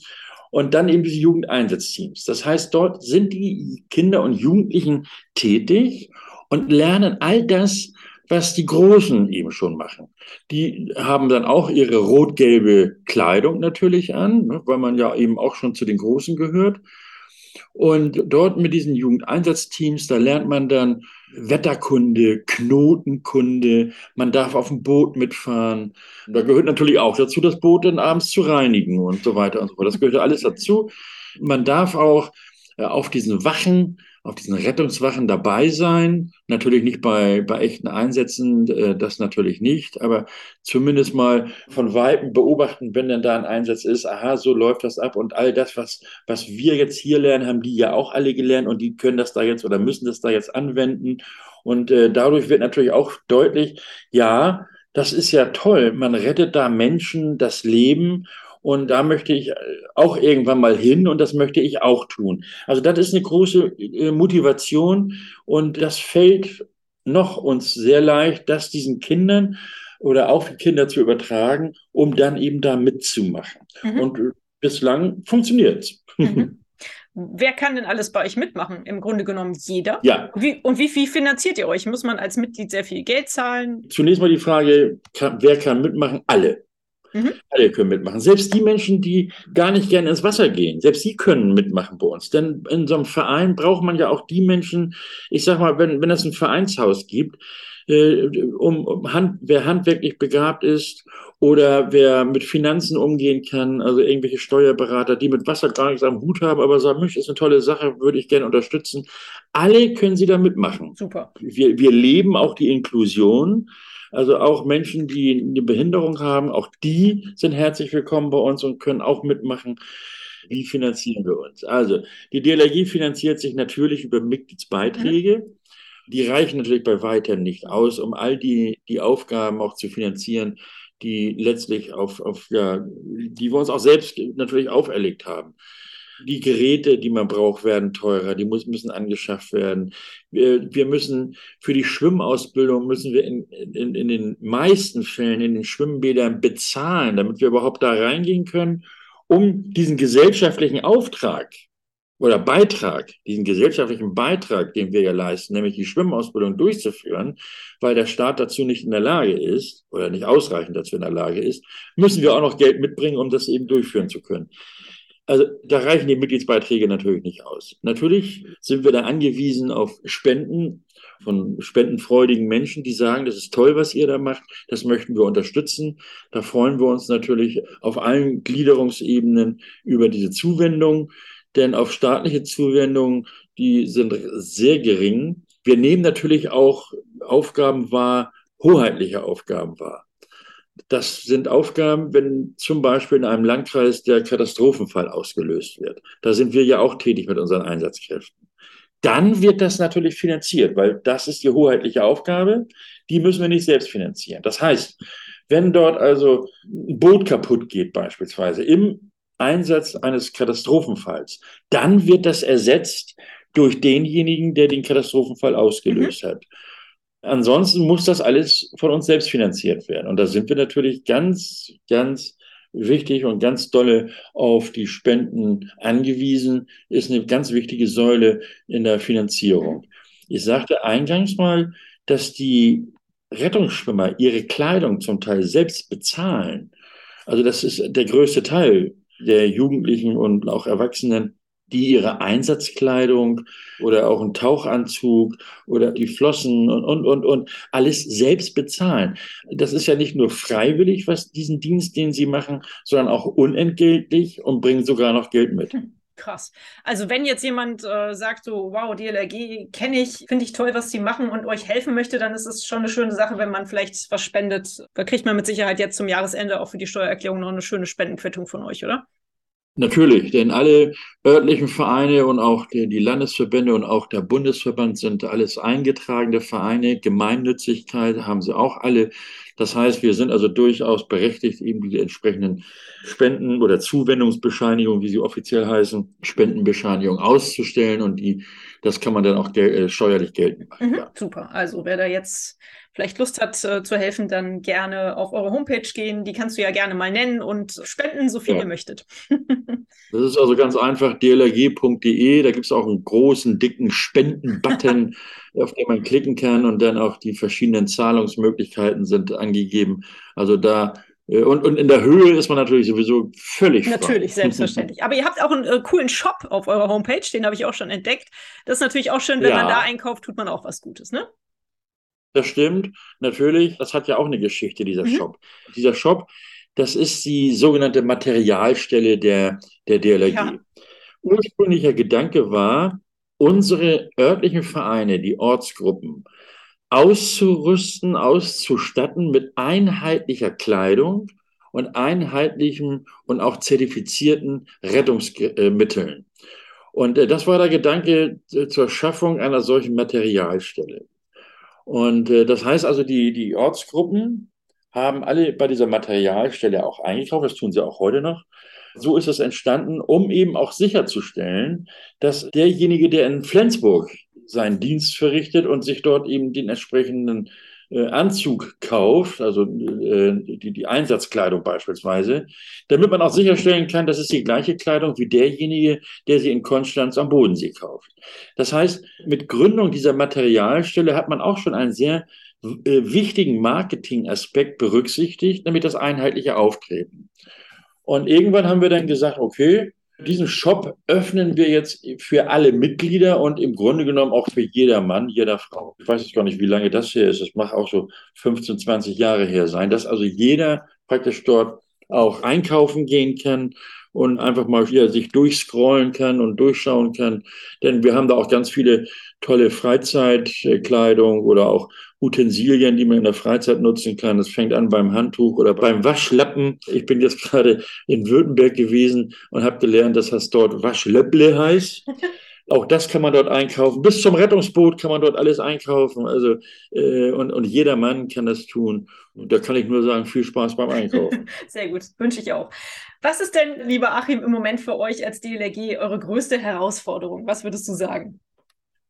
B: Und dann eben diese Jugendeinsatzteams. Das heißt, dort sind die Kinder und Jugendlichen tätig und lernen all das, was die Großen eben schon machen. Die haben dann auch ihre rot-gelbe Kleidung natürlich an, ne, weil man ja eben auch schon zu den Großen gehört. Und dort mit diesen Jugendeinsatzteams, da lernt man dann Wetterkunde, Knotenkunde, man darf auf dem Boot mitfahren. Da gehört natürlich auch dazu, das Boot dann abends zu reinigen und so weiter und so fort. Das gehört alles dazu. Man darf auch äh, auf diesen Wachen auf diesen Rettungswachen dabei sein. Natürlich nicht bei, bei echten Einsätzen, äh, das natürlich nicht, aber zumindest mal von Weitem beobachten, wenn denn da ein Einsatz ist, aha, so läuft das ab und all das, was, was wir jetzt hier lernen, haben die ja auch alle gelernt und die können das da jetzt oder müssen das da jetzt anwenden. Und äh, dadurch wird natürlich auch deutlich, ja, das ist ja toll, man rettet da Menschen das Leben und da möchte ich auch irgendwann mal hin und das möchte ich auch tun. Also das ist eine große äh, Motivation und das fällt noch uns sehr leicht, das diesen Kindern oder auf die Kinder zu übertragen, um dann eben da mitzumachen. Mhm. Und bislang funktioniert es. Mhm.
A: Wer kann denn alles bei euch mitmachen? Im Grunde genommen jeder.
B: Ja.
A: Wie, und wie viel finanziert ihr euch? Muss man als Mitglied sehr viel Geld zahlen?
B: Zunächst mal die Frage, kann, wer kann mitmachen? Alle. Mhm. Alle können mitmachen. Selbst die Menschen, die gar nicht gerne ins Wasser gehen, selbst sie können mitmachen bei uns. Denn in so einem Verein braucht man ja auch die Menschen, ich sag mal, wenn, wenn es ein Vereinshaus gibt, äh, um, um Hand, wer handwerklich begabt ist oder wer mit Finanzen umgehen kann, also irgendwelche Steuerberater, die mit Wasser gar nichts am Hut haben, aber sagen, Mensch, ist eine tolle Sache, würde ich gerne unterstützen. Alle können sie da mitmachen.
A: Super.
B: Wir, wir leben auch die Inklusion. Also auch Menschen, die eine Behinderung haben, auch die sind herzlich willkommen bei uns und können auch mitmachen. Wie finanzieren wir uns? Also die DLRG finanziert sich natürlich über Mitgliedsbeiträge. Mhm. Die reichen natürlich bei weitem nicht aus, um all die, die Aufgaben auch zu finanzieren, die letztlich auf, auf ja, die wir uns auch selbst natürlich auferlegt haben. Die Geräte, die man braucht, werden teurer, die muss, müssen angeschafft werden. Wir, wir müssen für die Schwimmausbildung müssen wir in, in, in den meisten Fällen in den Schwimmbädern bezahlen, damit wir überhaupt da reingehen können, um diesen gesellschaftlichen Auftrag oder Beitrag, diesen gesellschaftlichen Beitrag, den wir ja leisten, nämlich die Schwimmausbildung durchzuführen, weil der Staat dazu nicht in der Lage ist oder nicht ausreichend dazu in der Lage ist, müssen wir auch noch Geld mitbringen, um das eben durchführen zu können. Also da reichen die Mitgliedsbeiträge natürlich nicht aus. Natürlich sind wir da angewiesen auf Spenden von spendenfreudigen Menschen, die sagen, das ist toll, was ihr da macht, das möchten wir unterstützen. Da freuen wir uns natürlich auf allen Gliederungsebenen über diese Zuwendung, denn auf staatliche Zuwendungen, die sind sehr gering. Wir nehmen natürlich auch Aufgaben wahr, hoheitliche Aufgaben wahr. Das sind Aufgaben, wenn zum Beispiel in einem Landkreis der Katastrophenfall ausgelöst wird. Da sind wir ja auch tätig mit unseren Einsatzkräften. Dann wird das natürlich finanziert, weil das ist die hoheitliche Aufgabe. Die müssen wir nicht selbst finanzieren. Das heißt, wenn dort also ein Boot kaputt geht beispielsweise im Einsatz eines Katastrophenfalls, dann wird das ersetzt durch denjenigen, der den Katastrophenfall ausgelöst mhm. hat. Ansonsten muss das alles von uns selbst finanziert werden. Und da sind wir natürlich ganz, ganz wichtig und ganz dolle auf die Spenden angewiesen, ist eine ganz wichtige Säule in der Finanzierung. Ich sagte eingangs mal, dass die Rettungsschwimmer ihre Kleidung zum Teil selbst bezahlen. Also das ist der größte Teil der Jugendlichen und auch Erwachsenen die ihre Einsatzkleidung oder auch einen Tauchanzug oder die Flossen und, und, und, und alles selbst bezahlen. Das ist ja nicht nur freiwillig, was diesen Dienst, den sie machen, sondern auch unentgeltlich und bringen sogar noch Geld mit.
A: Krass. Also wenn jetzt jemand äh, sagt so, wow, DLRG kenne ich, finde ich toll, was die machen und euch helfen möchte, dann ist es schon eine schöne Sache, wenn man vielleicht was spendet. Da kriegt man mit Sicherheit jetzt zum Jahresende auch für die Steuererklärung noch eine schöne Spendenquittung von euch, oder?
B: Natürlich, denn alle örtlichen Vereine und auch die, die, Landesverbände und auch der Bundesverband sind alles eingetragene Vereine. Gemeinnützigkeit haben sie auch alle. Das heißt, wir sind also durchaus berechtigt, eben die entsprechenden Spenden- oder Zuwendungsbescheinigungen, wie sie offiziell heißen, Spendenbescheinigungen auszustellen und die, das kann man dann auch gel äh, steuerlich geltend machen.
A: Mhm. Super. Also wer da jetzt vielleicht Lust hat äh, zu helfen, dann gerne auf eure Homepage gehen. Die kannst du ja gerne mal nennen und spenden, so viel ja. ihr möchtet.
B: das ist also ganz einfach, dlrg.de. Da gibt es auch einen großen, dicken Spenden-Button, auf den man klicken kann und dann auch die verschiedenen Zahlungsmöglichkeiten sind angegeben. Also da äh, und, und in der Höhe ist man natürlich sowieso völlig
A: Natürlich, frei. selbstverständlich. Aber ihr habt auch einen äh, coolen Shop auf eurer Homepage, den habe ich auch schon entdeckt. Das ist natürlich auch schön, wenn ja. man da einkauft, tut man auch was Gutes, ne?
B: Das stimmt, natürlich. Das hat ja auch eine Geschichte, dieser mhm. Shop. Dieser Shop, das ist die sogenannte Materialstelle der, der DLRG. Ja. Ursprünglicher Gedanke war, unsere örtlichen Vereine, die Ortsgruppen, auszurüsten, auszustatten mit einheitlicher Kleidung und einheitlichen und auch zertifizierten Rettungsmitteln. Und äh, das war der Gedanke äh, zur Schaffung einer solchen Materialstelle. Und äh, das heißt also, die, die Ortsgruppen haben alle bei dieser Materialstelle auch eingekauft, das tun sie auch heute noch. So ist es entstanden, um eben auch sicherzustellen, dass derjenige, der in Flensburg seinen Dienst verrichtet und sich dort eben den entsprechenden äh, Anzug kauft, also äh, die, die Einsatzkleidung beispielsweise, damit man auch sicherstellen kann, dass es die gleiche Kleidung wie derjenige, der sie in Konstanz am Bodensee kauft. Das heißt, mit Gründung dieser Materialstelle hat man auch schon einen sehr äh, wichtigen Marketingaspekt berücksichtigt, nämlich das einheitliche Auftreten. Und irgendwann haben wir dann gesagt, okay, diesen Shop öffnen wir jetzt für alle Mitglieder und im Grunde genommen auch für jeder Mann, jeder Frau. Ich weiß jetzt gar nicht, wie lange das hier ist. Das mag auch so 15, 20 Jahre her sein, dass also jeder praktisch dort auch einkaufen gehen kann und einfach mal wieder sich durchscrollen kann und durchschauen kann. Denn wir haben da auch ganz viele tolle Freizeitkleidung oder auch Utensilien, die man in der Freizeit nutzen kann. Das fängt an beim Handtuch oder beim Waschlappen. Ich bin jetzt gerade in Württemberg gewesen und habe gelernt, dass das dort Waschlöpple heißt. Auch das kann man dort einkaufen. Bis zum Rettungsboot kann man dort alles einkaufen. Also, äh, und, und jeder Mann kann das tun. Und da kann ich nur sagen, viel Spaß beim Einkaufen.
A: Sehr gut, wünsche ich auch. Was ist denn, lieber Achim, im Moment für euch als DLRG eure größte Herausforderung? Was würdest du sagen?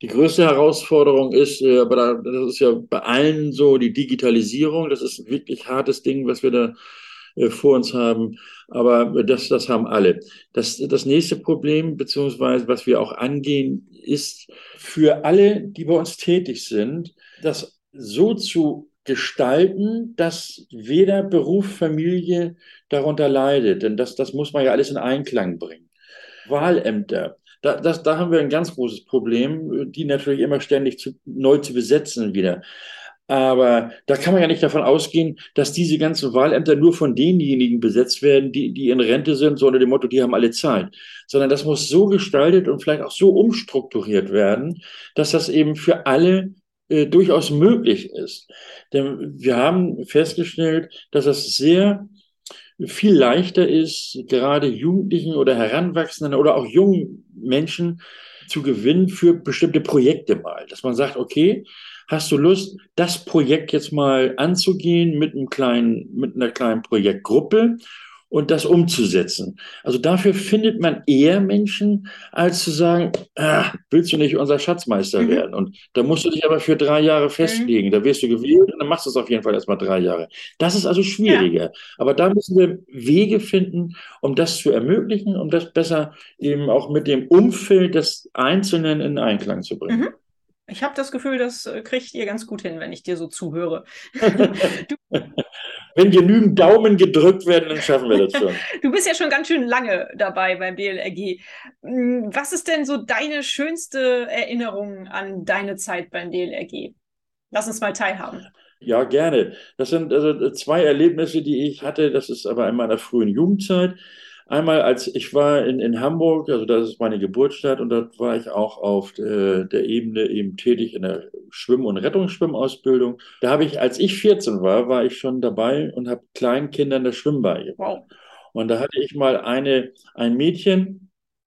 B: Die größte Herausforderung ist, äh, aber da, das ist ja bei allen so, die Digitalisierung. Das ist ein wirklich hartes Ding, was wir da äh, vor uns haben. Aber das, das haben alle. Das, das nächste Problem, beziehungsweise was wir auch angehen, ist für alle, die bei uns tätig sind, das so zu gestalten, dass weder Beruf, Familie darunter leidet. Denn das, das muss man ja alles in Einklang bringen. Wahlämter, da, das, da haben wir ein ganz großes Problem, die natürlich immer ständig zu, neu zu besetzen wieder. Aber da kann man ja nicht davon ausgehen, dass diese ganzen Wahlämter nur von denjenigen besetzt werden, die, die in Rente sind, so unter dem Motto, die haben alle Zeit. Sondern das muss so gestaltet und vielleicht auch so umstrukturiert werden, dass das eben für alle äh, durchaus möglich ist. Denn wir haben festgestellt, dass das sehr viel leichter ist, gerade Jugendlichen oder Heranwachsenden oder auch jungen Menschen zu gewinnen für bestimmte Projekte mal. Dass man sagt, okay, hast du Lust, das Projekt jetzt mal anzugehen mit einem kleinen, mit einer kleinen Projektgruppe und das umzusetzen. Also dafür findet man eher Menschen, als zu sagen, ah, willst du nicht unser Schatzmeister mhm. werden? Und da musst du dich aber für drei Jahre mhm. festlegen. Mhm. Da wirst du gewählt und dann machst du es auf jeden Fall erstmal drei Jahre. Das ist also schwieriger. Ja. Aber da müssen wir Wege finden, um das zu ermöglichen, um das besser eben auch mit dem Umfeld des Einzelnen in Einklang zu bringen. Mhm.
A: Ich habe das Gefühl, das äh, kriegt ihr ganz gut hin, wenn ich dir so zuhöre.
B: wenn genügend Daumen gedrückt werden, dann schaffen wir das schon.
A: du bist ja schon ganz schön lange dabei beim DLRG. Hm, was ist denn so deine schönste Erinnerung an deine Zeit beim DLRG? Lass uns mal teilhaben.
B: Ja, gerne. Das sind also zwei Erlebnisse, die ich hatte. Das ist aber in meiner frühen Jugendzeit. Einmal, als ich war in, in Hamburg, also das ist meine Geburtsstadt, und dort war ich auch auf äh, der Ebene eben tätig in der Schwimm- und Rettungsschwimmausbildung. Da habe ich, als ich 14 war, war ich schon dabei und habe kleinen Kindern das Schwimmen beigebracht. Wow. Und da hatte ich mal eine, ein Mädchen,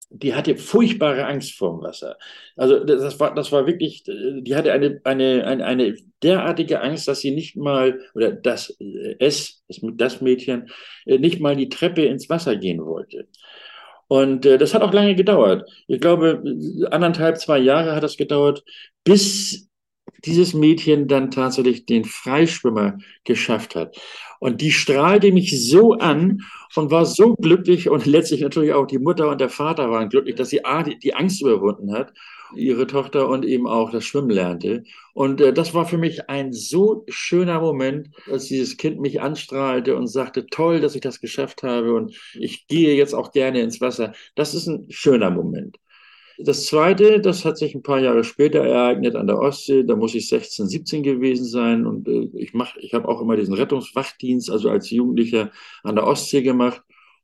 B: die hatte furchtbare Angst vor dem Wasser. Also das war, das war wirklich, die hatte eine, eine, eine, eine derartige Angst, dass sie nicht mal, oder dass es, das Mädchen, äh, nicht mal die Treppe ins Wasser gehen wollte. Und äh, das hat auch lange gedauert. Ich glaube, anderthalb, zwei Jahre hat das gedauert, bis dieses Mädchen dann tatsächlich den Freischwimmer geschafft hat. Und die strahlte mich so an und war so glücklich und letztlich natürlich auch die Mutter und der Vater waren glücklich, dass sie A, die, Angst überwunden hat, ihre Tochter und eben auch das Schwimmen lernte. Und äh, das war für mich ein so schöner Moment, als dieses Kind mich anstrahlte und sagte, toll, dass ich das geschafft habe und ich gehe jetzt auch gerne ins Wasser. Das ist ein schöner Moment. Das zweite, das hat sich ein paar Jahre später ereignet an der Ostsee. Da muss ich 16, 17 gewesen sein. Und äh, ich mache, ich habe auch immer diesen Rettungswachdienst, also als Jugendlicher an der Ostsee gemacht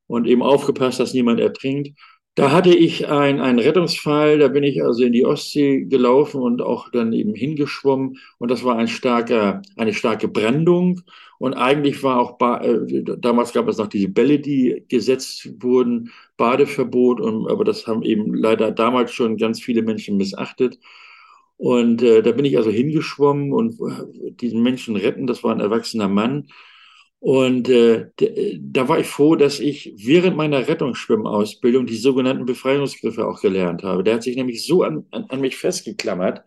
B: und eben aufgepasst, dass niemand ertrinkt. Da hatte ich ein, einen Rettungsfall, da bin ich also in die Ostsee gelaufen und auch dann eben hingeschwommen. Und das war ein starker, eine starke Brandung. Und eigentlich war auch, äh, damals gab es noch diese Bälle, die gesetzt wurden, Badeverbot. Und, aber das haben eben leider damals schon ganz viele Menschen missachtet. Und äh, da bin ich also hingeschwommen und äh, diesen Menschen retten. Das war ein erwachsener Mann. Und äh, da war ich froh, dass ich während meiner Rettungsschwimmausbildung die sogenannten Befreiungsgriffe auch gelernt habe. Der hat sich nämlich so an, an, an mich festgeklammert,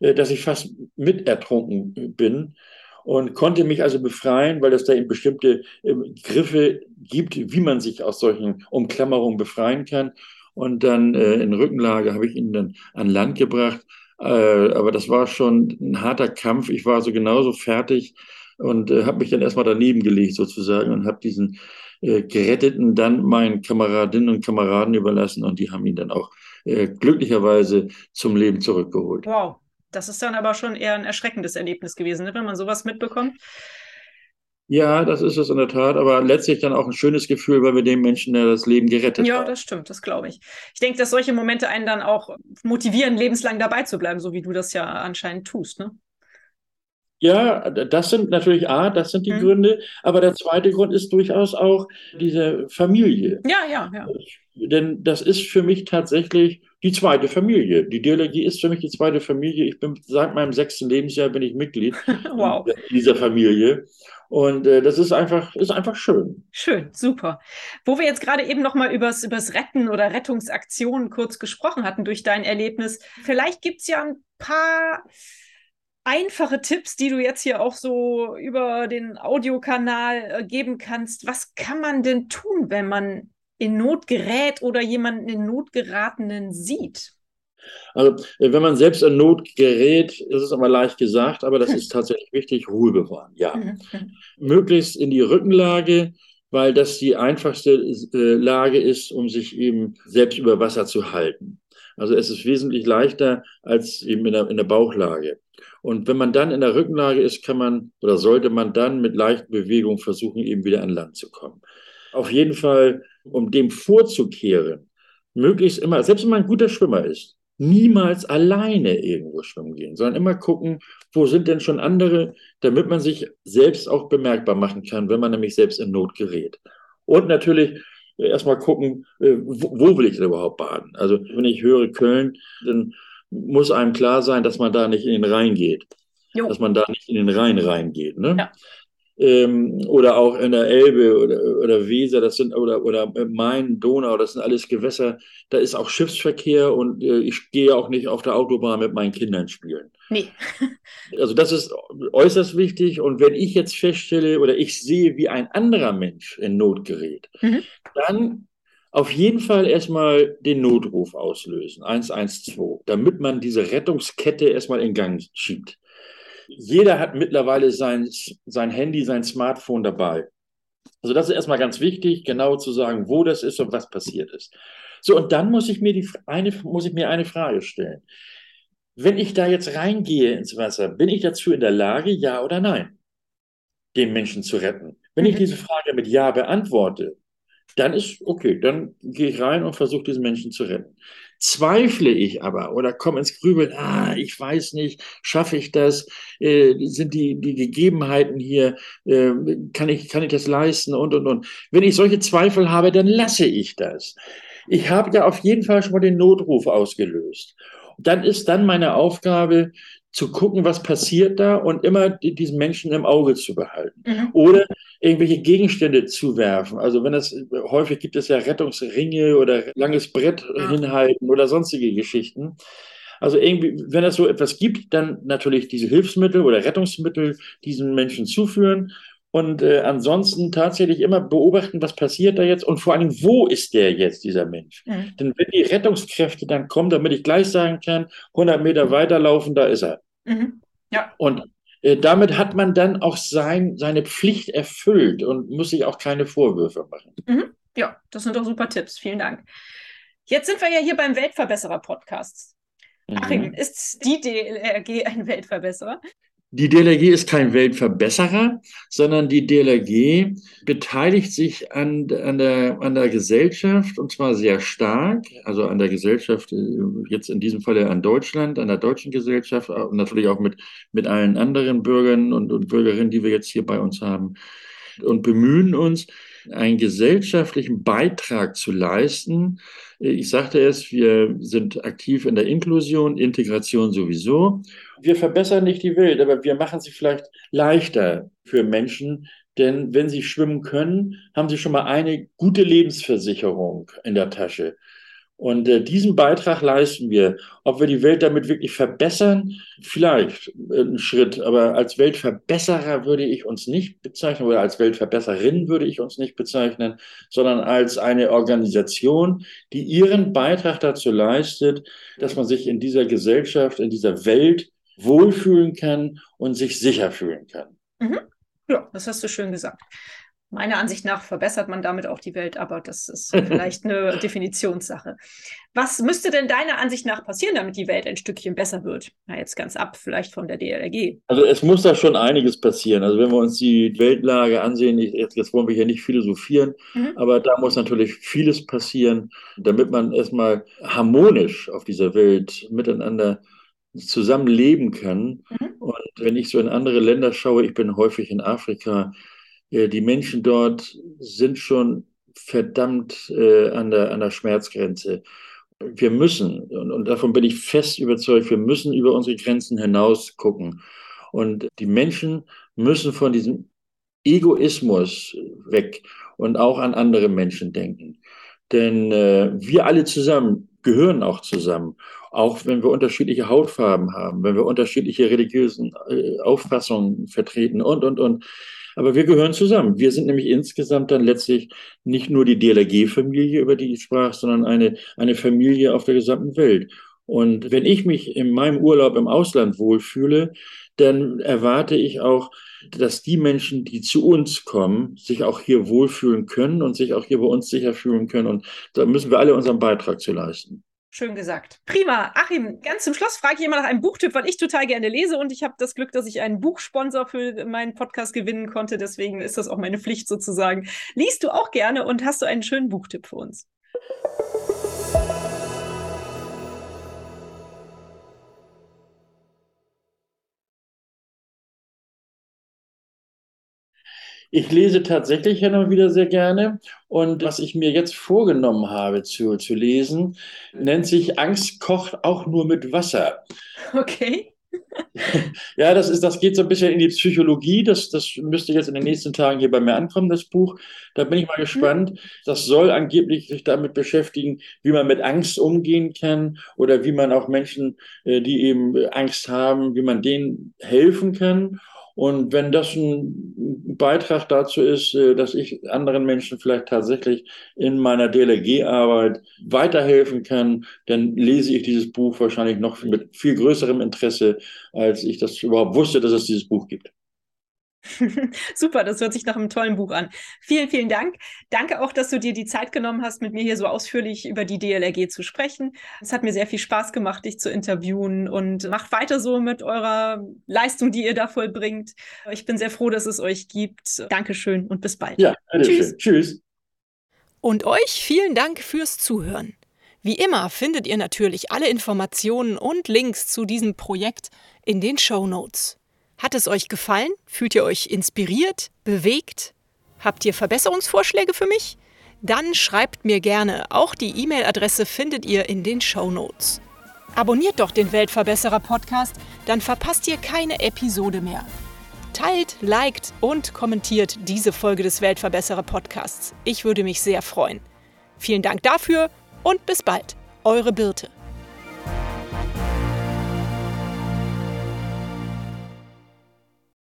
B: äh, dass ich fast mit ertrunken bin und konnte mich also befreien, weil es da eben bestimmte äh, Griffe gibt, wie man sich aus solchen Umklammerungen befreien kann. Und dann äh, in Rückenlage habe ich ihn dann an Land gebracht. Äh, aber das war schon ein harter Kampf. Ich war so genauso fertig und äh, habe mich dann erstmal daneben gelegt sozusagen und habe diesen äh, Geretteten dann meinen Kameradinnen und Kameraden überlassen und die haben ihn dann auch äh, glücklicherweise zum Leben zurückgeholt.
A: Wow, das ist dann aber schon eher ein erschreckendes Erlebnis gewesen, ne, wenn man sowas mitbekommt.
B: Ja, das ist es in der Tat, aber letztlich dann auch ein schönes Gefühl, weil wir dem Menschen ja das Leben gerettet haben.
A: Ja, das stimmt, das glaube ich. Ich denke, dass solche Momente einen dann auch motivieren, lebenslang dabei zu bleiben, so wie du das ja anscheinend tust, ne?
B: Ja, das sind natürlich A, das sind die mhm. Gründe, aber der zweite Grund ist durchaus auch diese Familie.
A: Ja, ja, ja.
B: Denn das ist für mich tatsächlich die zweite Familie. Die Dialogie ist für mich die zweite Familie. Ich bin seit meinem sechsten Lebensjahr bin ich Mitglied wow. dieser Familie. Und äh, das ist einfach, ist einfach schön.
A: Schön, super. Wo wir jetzt gerade eben nochmal übers, übers Retten oder Rettungsaktionen kurz gesprochen hatten durch dein Erlebnis, vielleicht gibt es ja ein paar einfache Tipps, die du jetzt hier auch so über den Audiokanal äh, geben kannst. Was kann man denn tun, wenn man in Not gerät oder jemanden in Not geratenen sieht?
B: Also, äh, wenn man selbst in Not gerät, ist es aber leicht gesagt, aber das ist tatsächlich wichtig, Ruhe bewahren, ja. Mhm. Möglichst in die Rückenlage, weil das die einfachste äh, Lage ist, um sich eben selbst über Wasser zu halten. Also es ist wesentlich leichter als eben in der, in der Bauchlage. Und wenn man dann in der Rückenlage ist, kann man oder sollte man dann mit leichten Bewegungen versuchen, eben wieder an Land zu kommen. Auf jeden Fall, um dem vorzukehren, möglichst immer, selbst wenn man ein guter Schwimmer ist, niemals alleine irgendwo schwimmen gehen, sondern immer gucken, wo sind denn schon andere, damit man sich selbst auch bemerkbar machen kann, wenn man nämlich selbst in Not gerät. Und natürlich erstmal gucken, äh, wo will ich denn überhaupt baden? Also wenn ich höre Köln, dann muss einem klar sein, dass man da nicht in den Rhein geht. Jo. Dass man da nicht in den Rhein reingeht. Ne? Ja. Ähm, oder auch in der Elbe oder, oder Weser, das sind oder, oder Main, Donau, das sind alles Gewässer. Da ist auch Schiffsverkehr und äh, ich gehe auch nicht auf der Autobahn mit meinen Kindern spielen. Nee. also das ist äußerst wichtig. Und wenn ich jetzt feststelle oder ich sehe, wie ein anderer Mensch in Not gerät, mhm. dann auf jeden Fall erstmal den Notruf auslösen, 112, damit man diese Rettungskette erstmal in Gang schiebt. Jeder hat mittlerweile sein, sein Handy, sein Smartphone dabei. Also das ist erstmal ganz wichtig, genau zu sagen, wo das ist und was passiert ist. So, und dann muss ich mir, die, eine, muss ich mir eine Frage stellen. Wenn ich da jetzt reingehe ins Wasser, bin ich dazu in der Lage, ja oder nein, den Menschen zu retten? Wenn ich mhm. diese Frage mit Ja beantworte, dann ist okay, dann gehe ich rein und versuche diesen Menschen zu retten. Zweifle ich aber oder komme ins Grübeln, ah, ich weiß nicht, schaffe ich das, äh, sind die, die Gegebenheiten hier, äh, kann, ich, kann ich das leisten und, und, und. Wenn ich solche Zweifel habe, dann lasse ich das. Ich habe ja auf jeden Fall schon mal den Notruf ausgelöst. Dann ist dann meine Aufgabe, zu gucken, was passiert da und immer diesen Menschen im Auge zu behalten. Mhm. Oder irgendwelche Gegenstände zu werfen. Also wenn es häufig gibt es ja Rettungsringe oder langes Brett ja. hinhalten oder sonstige Geschichten. Also irgendwie, wenn es so etwas gibt, dann natürlich diese Hilfsmittel oder Rettungsmittel diesen Menschen zuführen und äh, ansonsten tatsächlich immer beobachten, was passiert da jetzt und vor allem, wo ist der jetzt, dieser Mensch? Mhm. Denn wenn die Rettungskräfte dann kommen, damit ich gleich sagen kann, 100 Meter weiterlaufen, da ist er. Mhm. Ja. Und äh, damit hat man dann auch sein, seine Pflicht erfüllt und muss sich auch keine Vorwürfe machen.
A: Mhm. Ja, das sind doch super Tipps. Vielen Dank. Jetzt sind wir ja hier beim Weltverbesserer-Podcast. Mhm. Achim, ist die DLRG ein Weltverbesserer?
B: Die DLRG ist kein Weltverbesserer, sondern die DLRG beteiligt sich an, an, der, an der Gesellschaft und zwar sehr stark, also an der Gesellschaft, äh, jetzt in diesem Falle an Deutschland, an der deutschen Gesellschaft und natürlich auch mit, mit allen anderen Bürgern und, und Bürgerinnen, die wir jetzt hier bei uns haben und bemühen uns, einen gesellschaftlichen Beitrag zu leisten. Ich sagte es, wir sind aktiv in der Inklusion, Integration sowieso. Wir verbessern nicht die Welt, aber wir machen sie vielleicht leichter für Menschen, denn wenn sie schwimmen können, haben sie schon mal eine gute Lebensversicherung in der Tasche. Und äh, diesen Beitrag leisten wir. Ob wir die Welt damit wirklich verbessern, vielleicht äh, einen Schritt, aber als Weltverbesserer würde ich uns nicht bezeichnen oder als Weltverbesserin würde ich uns nicht bezeichnen, sondern als eine Organisation, die ihren Beitrag dazu leistet, dass man sich in dieser Gesellschaft, in dieser Welt wohlfühlen kann und sich sicher fühlen kann.
A: Mhm. Ja, das hast du schön gesagt. Meiner Ansicht nach verbessert man damit auch die Welt, aber das ist vielleicht eine Definitionssache. Was müsste denn deiner Ansicht nach passieren, damit die Welt ein Stückchen besser wird? Na, jetzt ganz ab, vielleicht von der DLRG.
B: Also es muss da schon einiges passieren. Also wenn wir uns die Weltlage ansehen, jetzt, jetzt wollen wir hier nicht philosophieren, mhm. aber da muss natürlich vieles passieren, damit man erstmal harmonisch auf dieser Welt miteinander zusammenleben kann. Mhm. Und wenn ich so in andere Länder schaue, ich bin häufig in Afrika, die Menschen dort sind schon verdammt äh, an, der, an der Schmerzgrenze. Wir müssen, und, und davon bin ich fest überzeugt, wir müssen über unsere Grenzen hinaus gucken. Und die Menschen müssen von diesem Egoismus weg und auch an andere Menschen denken. Denn äh, wir alle zusammen gehören auch zusammen. Auch wenn wir unterschiedliche Hautfarben haben, wenn wir unterschiedliche religiösen äh, Auffassungen vertreten und, und, und. Aber wir gehören zusammen. Wir sind nämlich insgesamt dann letztlich nicht nur die DLRG-Familie, über die ich sprach, sondern eine, eine Familie auf der gesamten Welt. Und wenn ich mich in meinem Urlaub im Ausland wohlfühle, dann erwarte ich auch, dass die Menschen, die zu uns kommen, sich auch hier wohlfühlen können und sich auch hier bei uns sicher fühlen können. Und da müssen wir alle unseren Beitrag zu leisten.
A: Schön gesagt. Prima. Achim, ganz zum Schluss frage ich immer nach einem Buchtipp, weil ich total gerne lese und ich habe das Glück, dass ich einen Buchsponsor für meinen Podcast gewinnen konnte. Deswegen ist das auch meine Pflicht sozusagen. Liest du auch gerne und hast du einen schönen Buchtipp für uns?
B: Ich lese tatsächlich ja noch wieder sehr gerne. Und was ich mir jetzt vorgenommen habe zu, zu lesen, nennt sich Angst kocht auch nur mit Wasser.
A: Okay.
B: Ja, das, ist, das geht so ein bisschen in die Psychologie. Das, das müsste jetzt in den nächsten Tagen hier bei mir ankommen, das Buch. Da bin ich mal gespannt. Das soll angeblich sich damit beschäftigen, wie man mit Angst umgehen kann oder wie man auch Menschen, äh, die eben Angst haben, wie man denen helfen kann. Und wenn das ein Beitrag dazu ist, äh, dass ich anderen Menschen vielleicht tatsächlich in meiner DLRG-Arbeit weiterhelfen kann, dann lese ich dieses Buch wahrscheinlich noch mit viel größerem Interesse, als ich das überhaupt wusste, dass es dieses Buch gibt.
A: Super, das hört sich nach einem tollen Buch an. Vielen, vielen Dank. Danke auch, dass du dir die Zeit genommen hast, mit mir hier so ausführlich über die DLRG zu sprechen. Es hat mir sehr viel Spaß gemacht, dich zu interviewen und macht weiter so mit eurer Leistung, die ihr da vollbringt. Ich bin sehr froh, dass es euch gibt. Dankeschön und bis bald.
B: Ja, Tschüss. Schön. Tschüss.
A: Und euch vielen Dank fürs Zuhören. Wie immer findet ihr natürlich alle Informationen und Links zu diesem Projekt in den Show Notes. Hat es euch gefallen? Fühlt ihr euch inspiriert, bewegt? Habt ihr Verbesserungsvorschläge für mich? Dann schreibt mir gerne. Auch die E-Mail-Adresse findet ihr in den Show Notes. Abonniert doch den Weltverbesserer Podcast, dann verpasst ihr keine Episode mehr. Teilt, liked und kommentiert diese Folge des Weltverbesserer Podcasts. Ich würde mich sehr freuen. Vielen Dank dafür und bis bald. Eure Birte.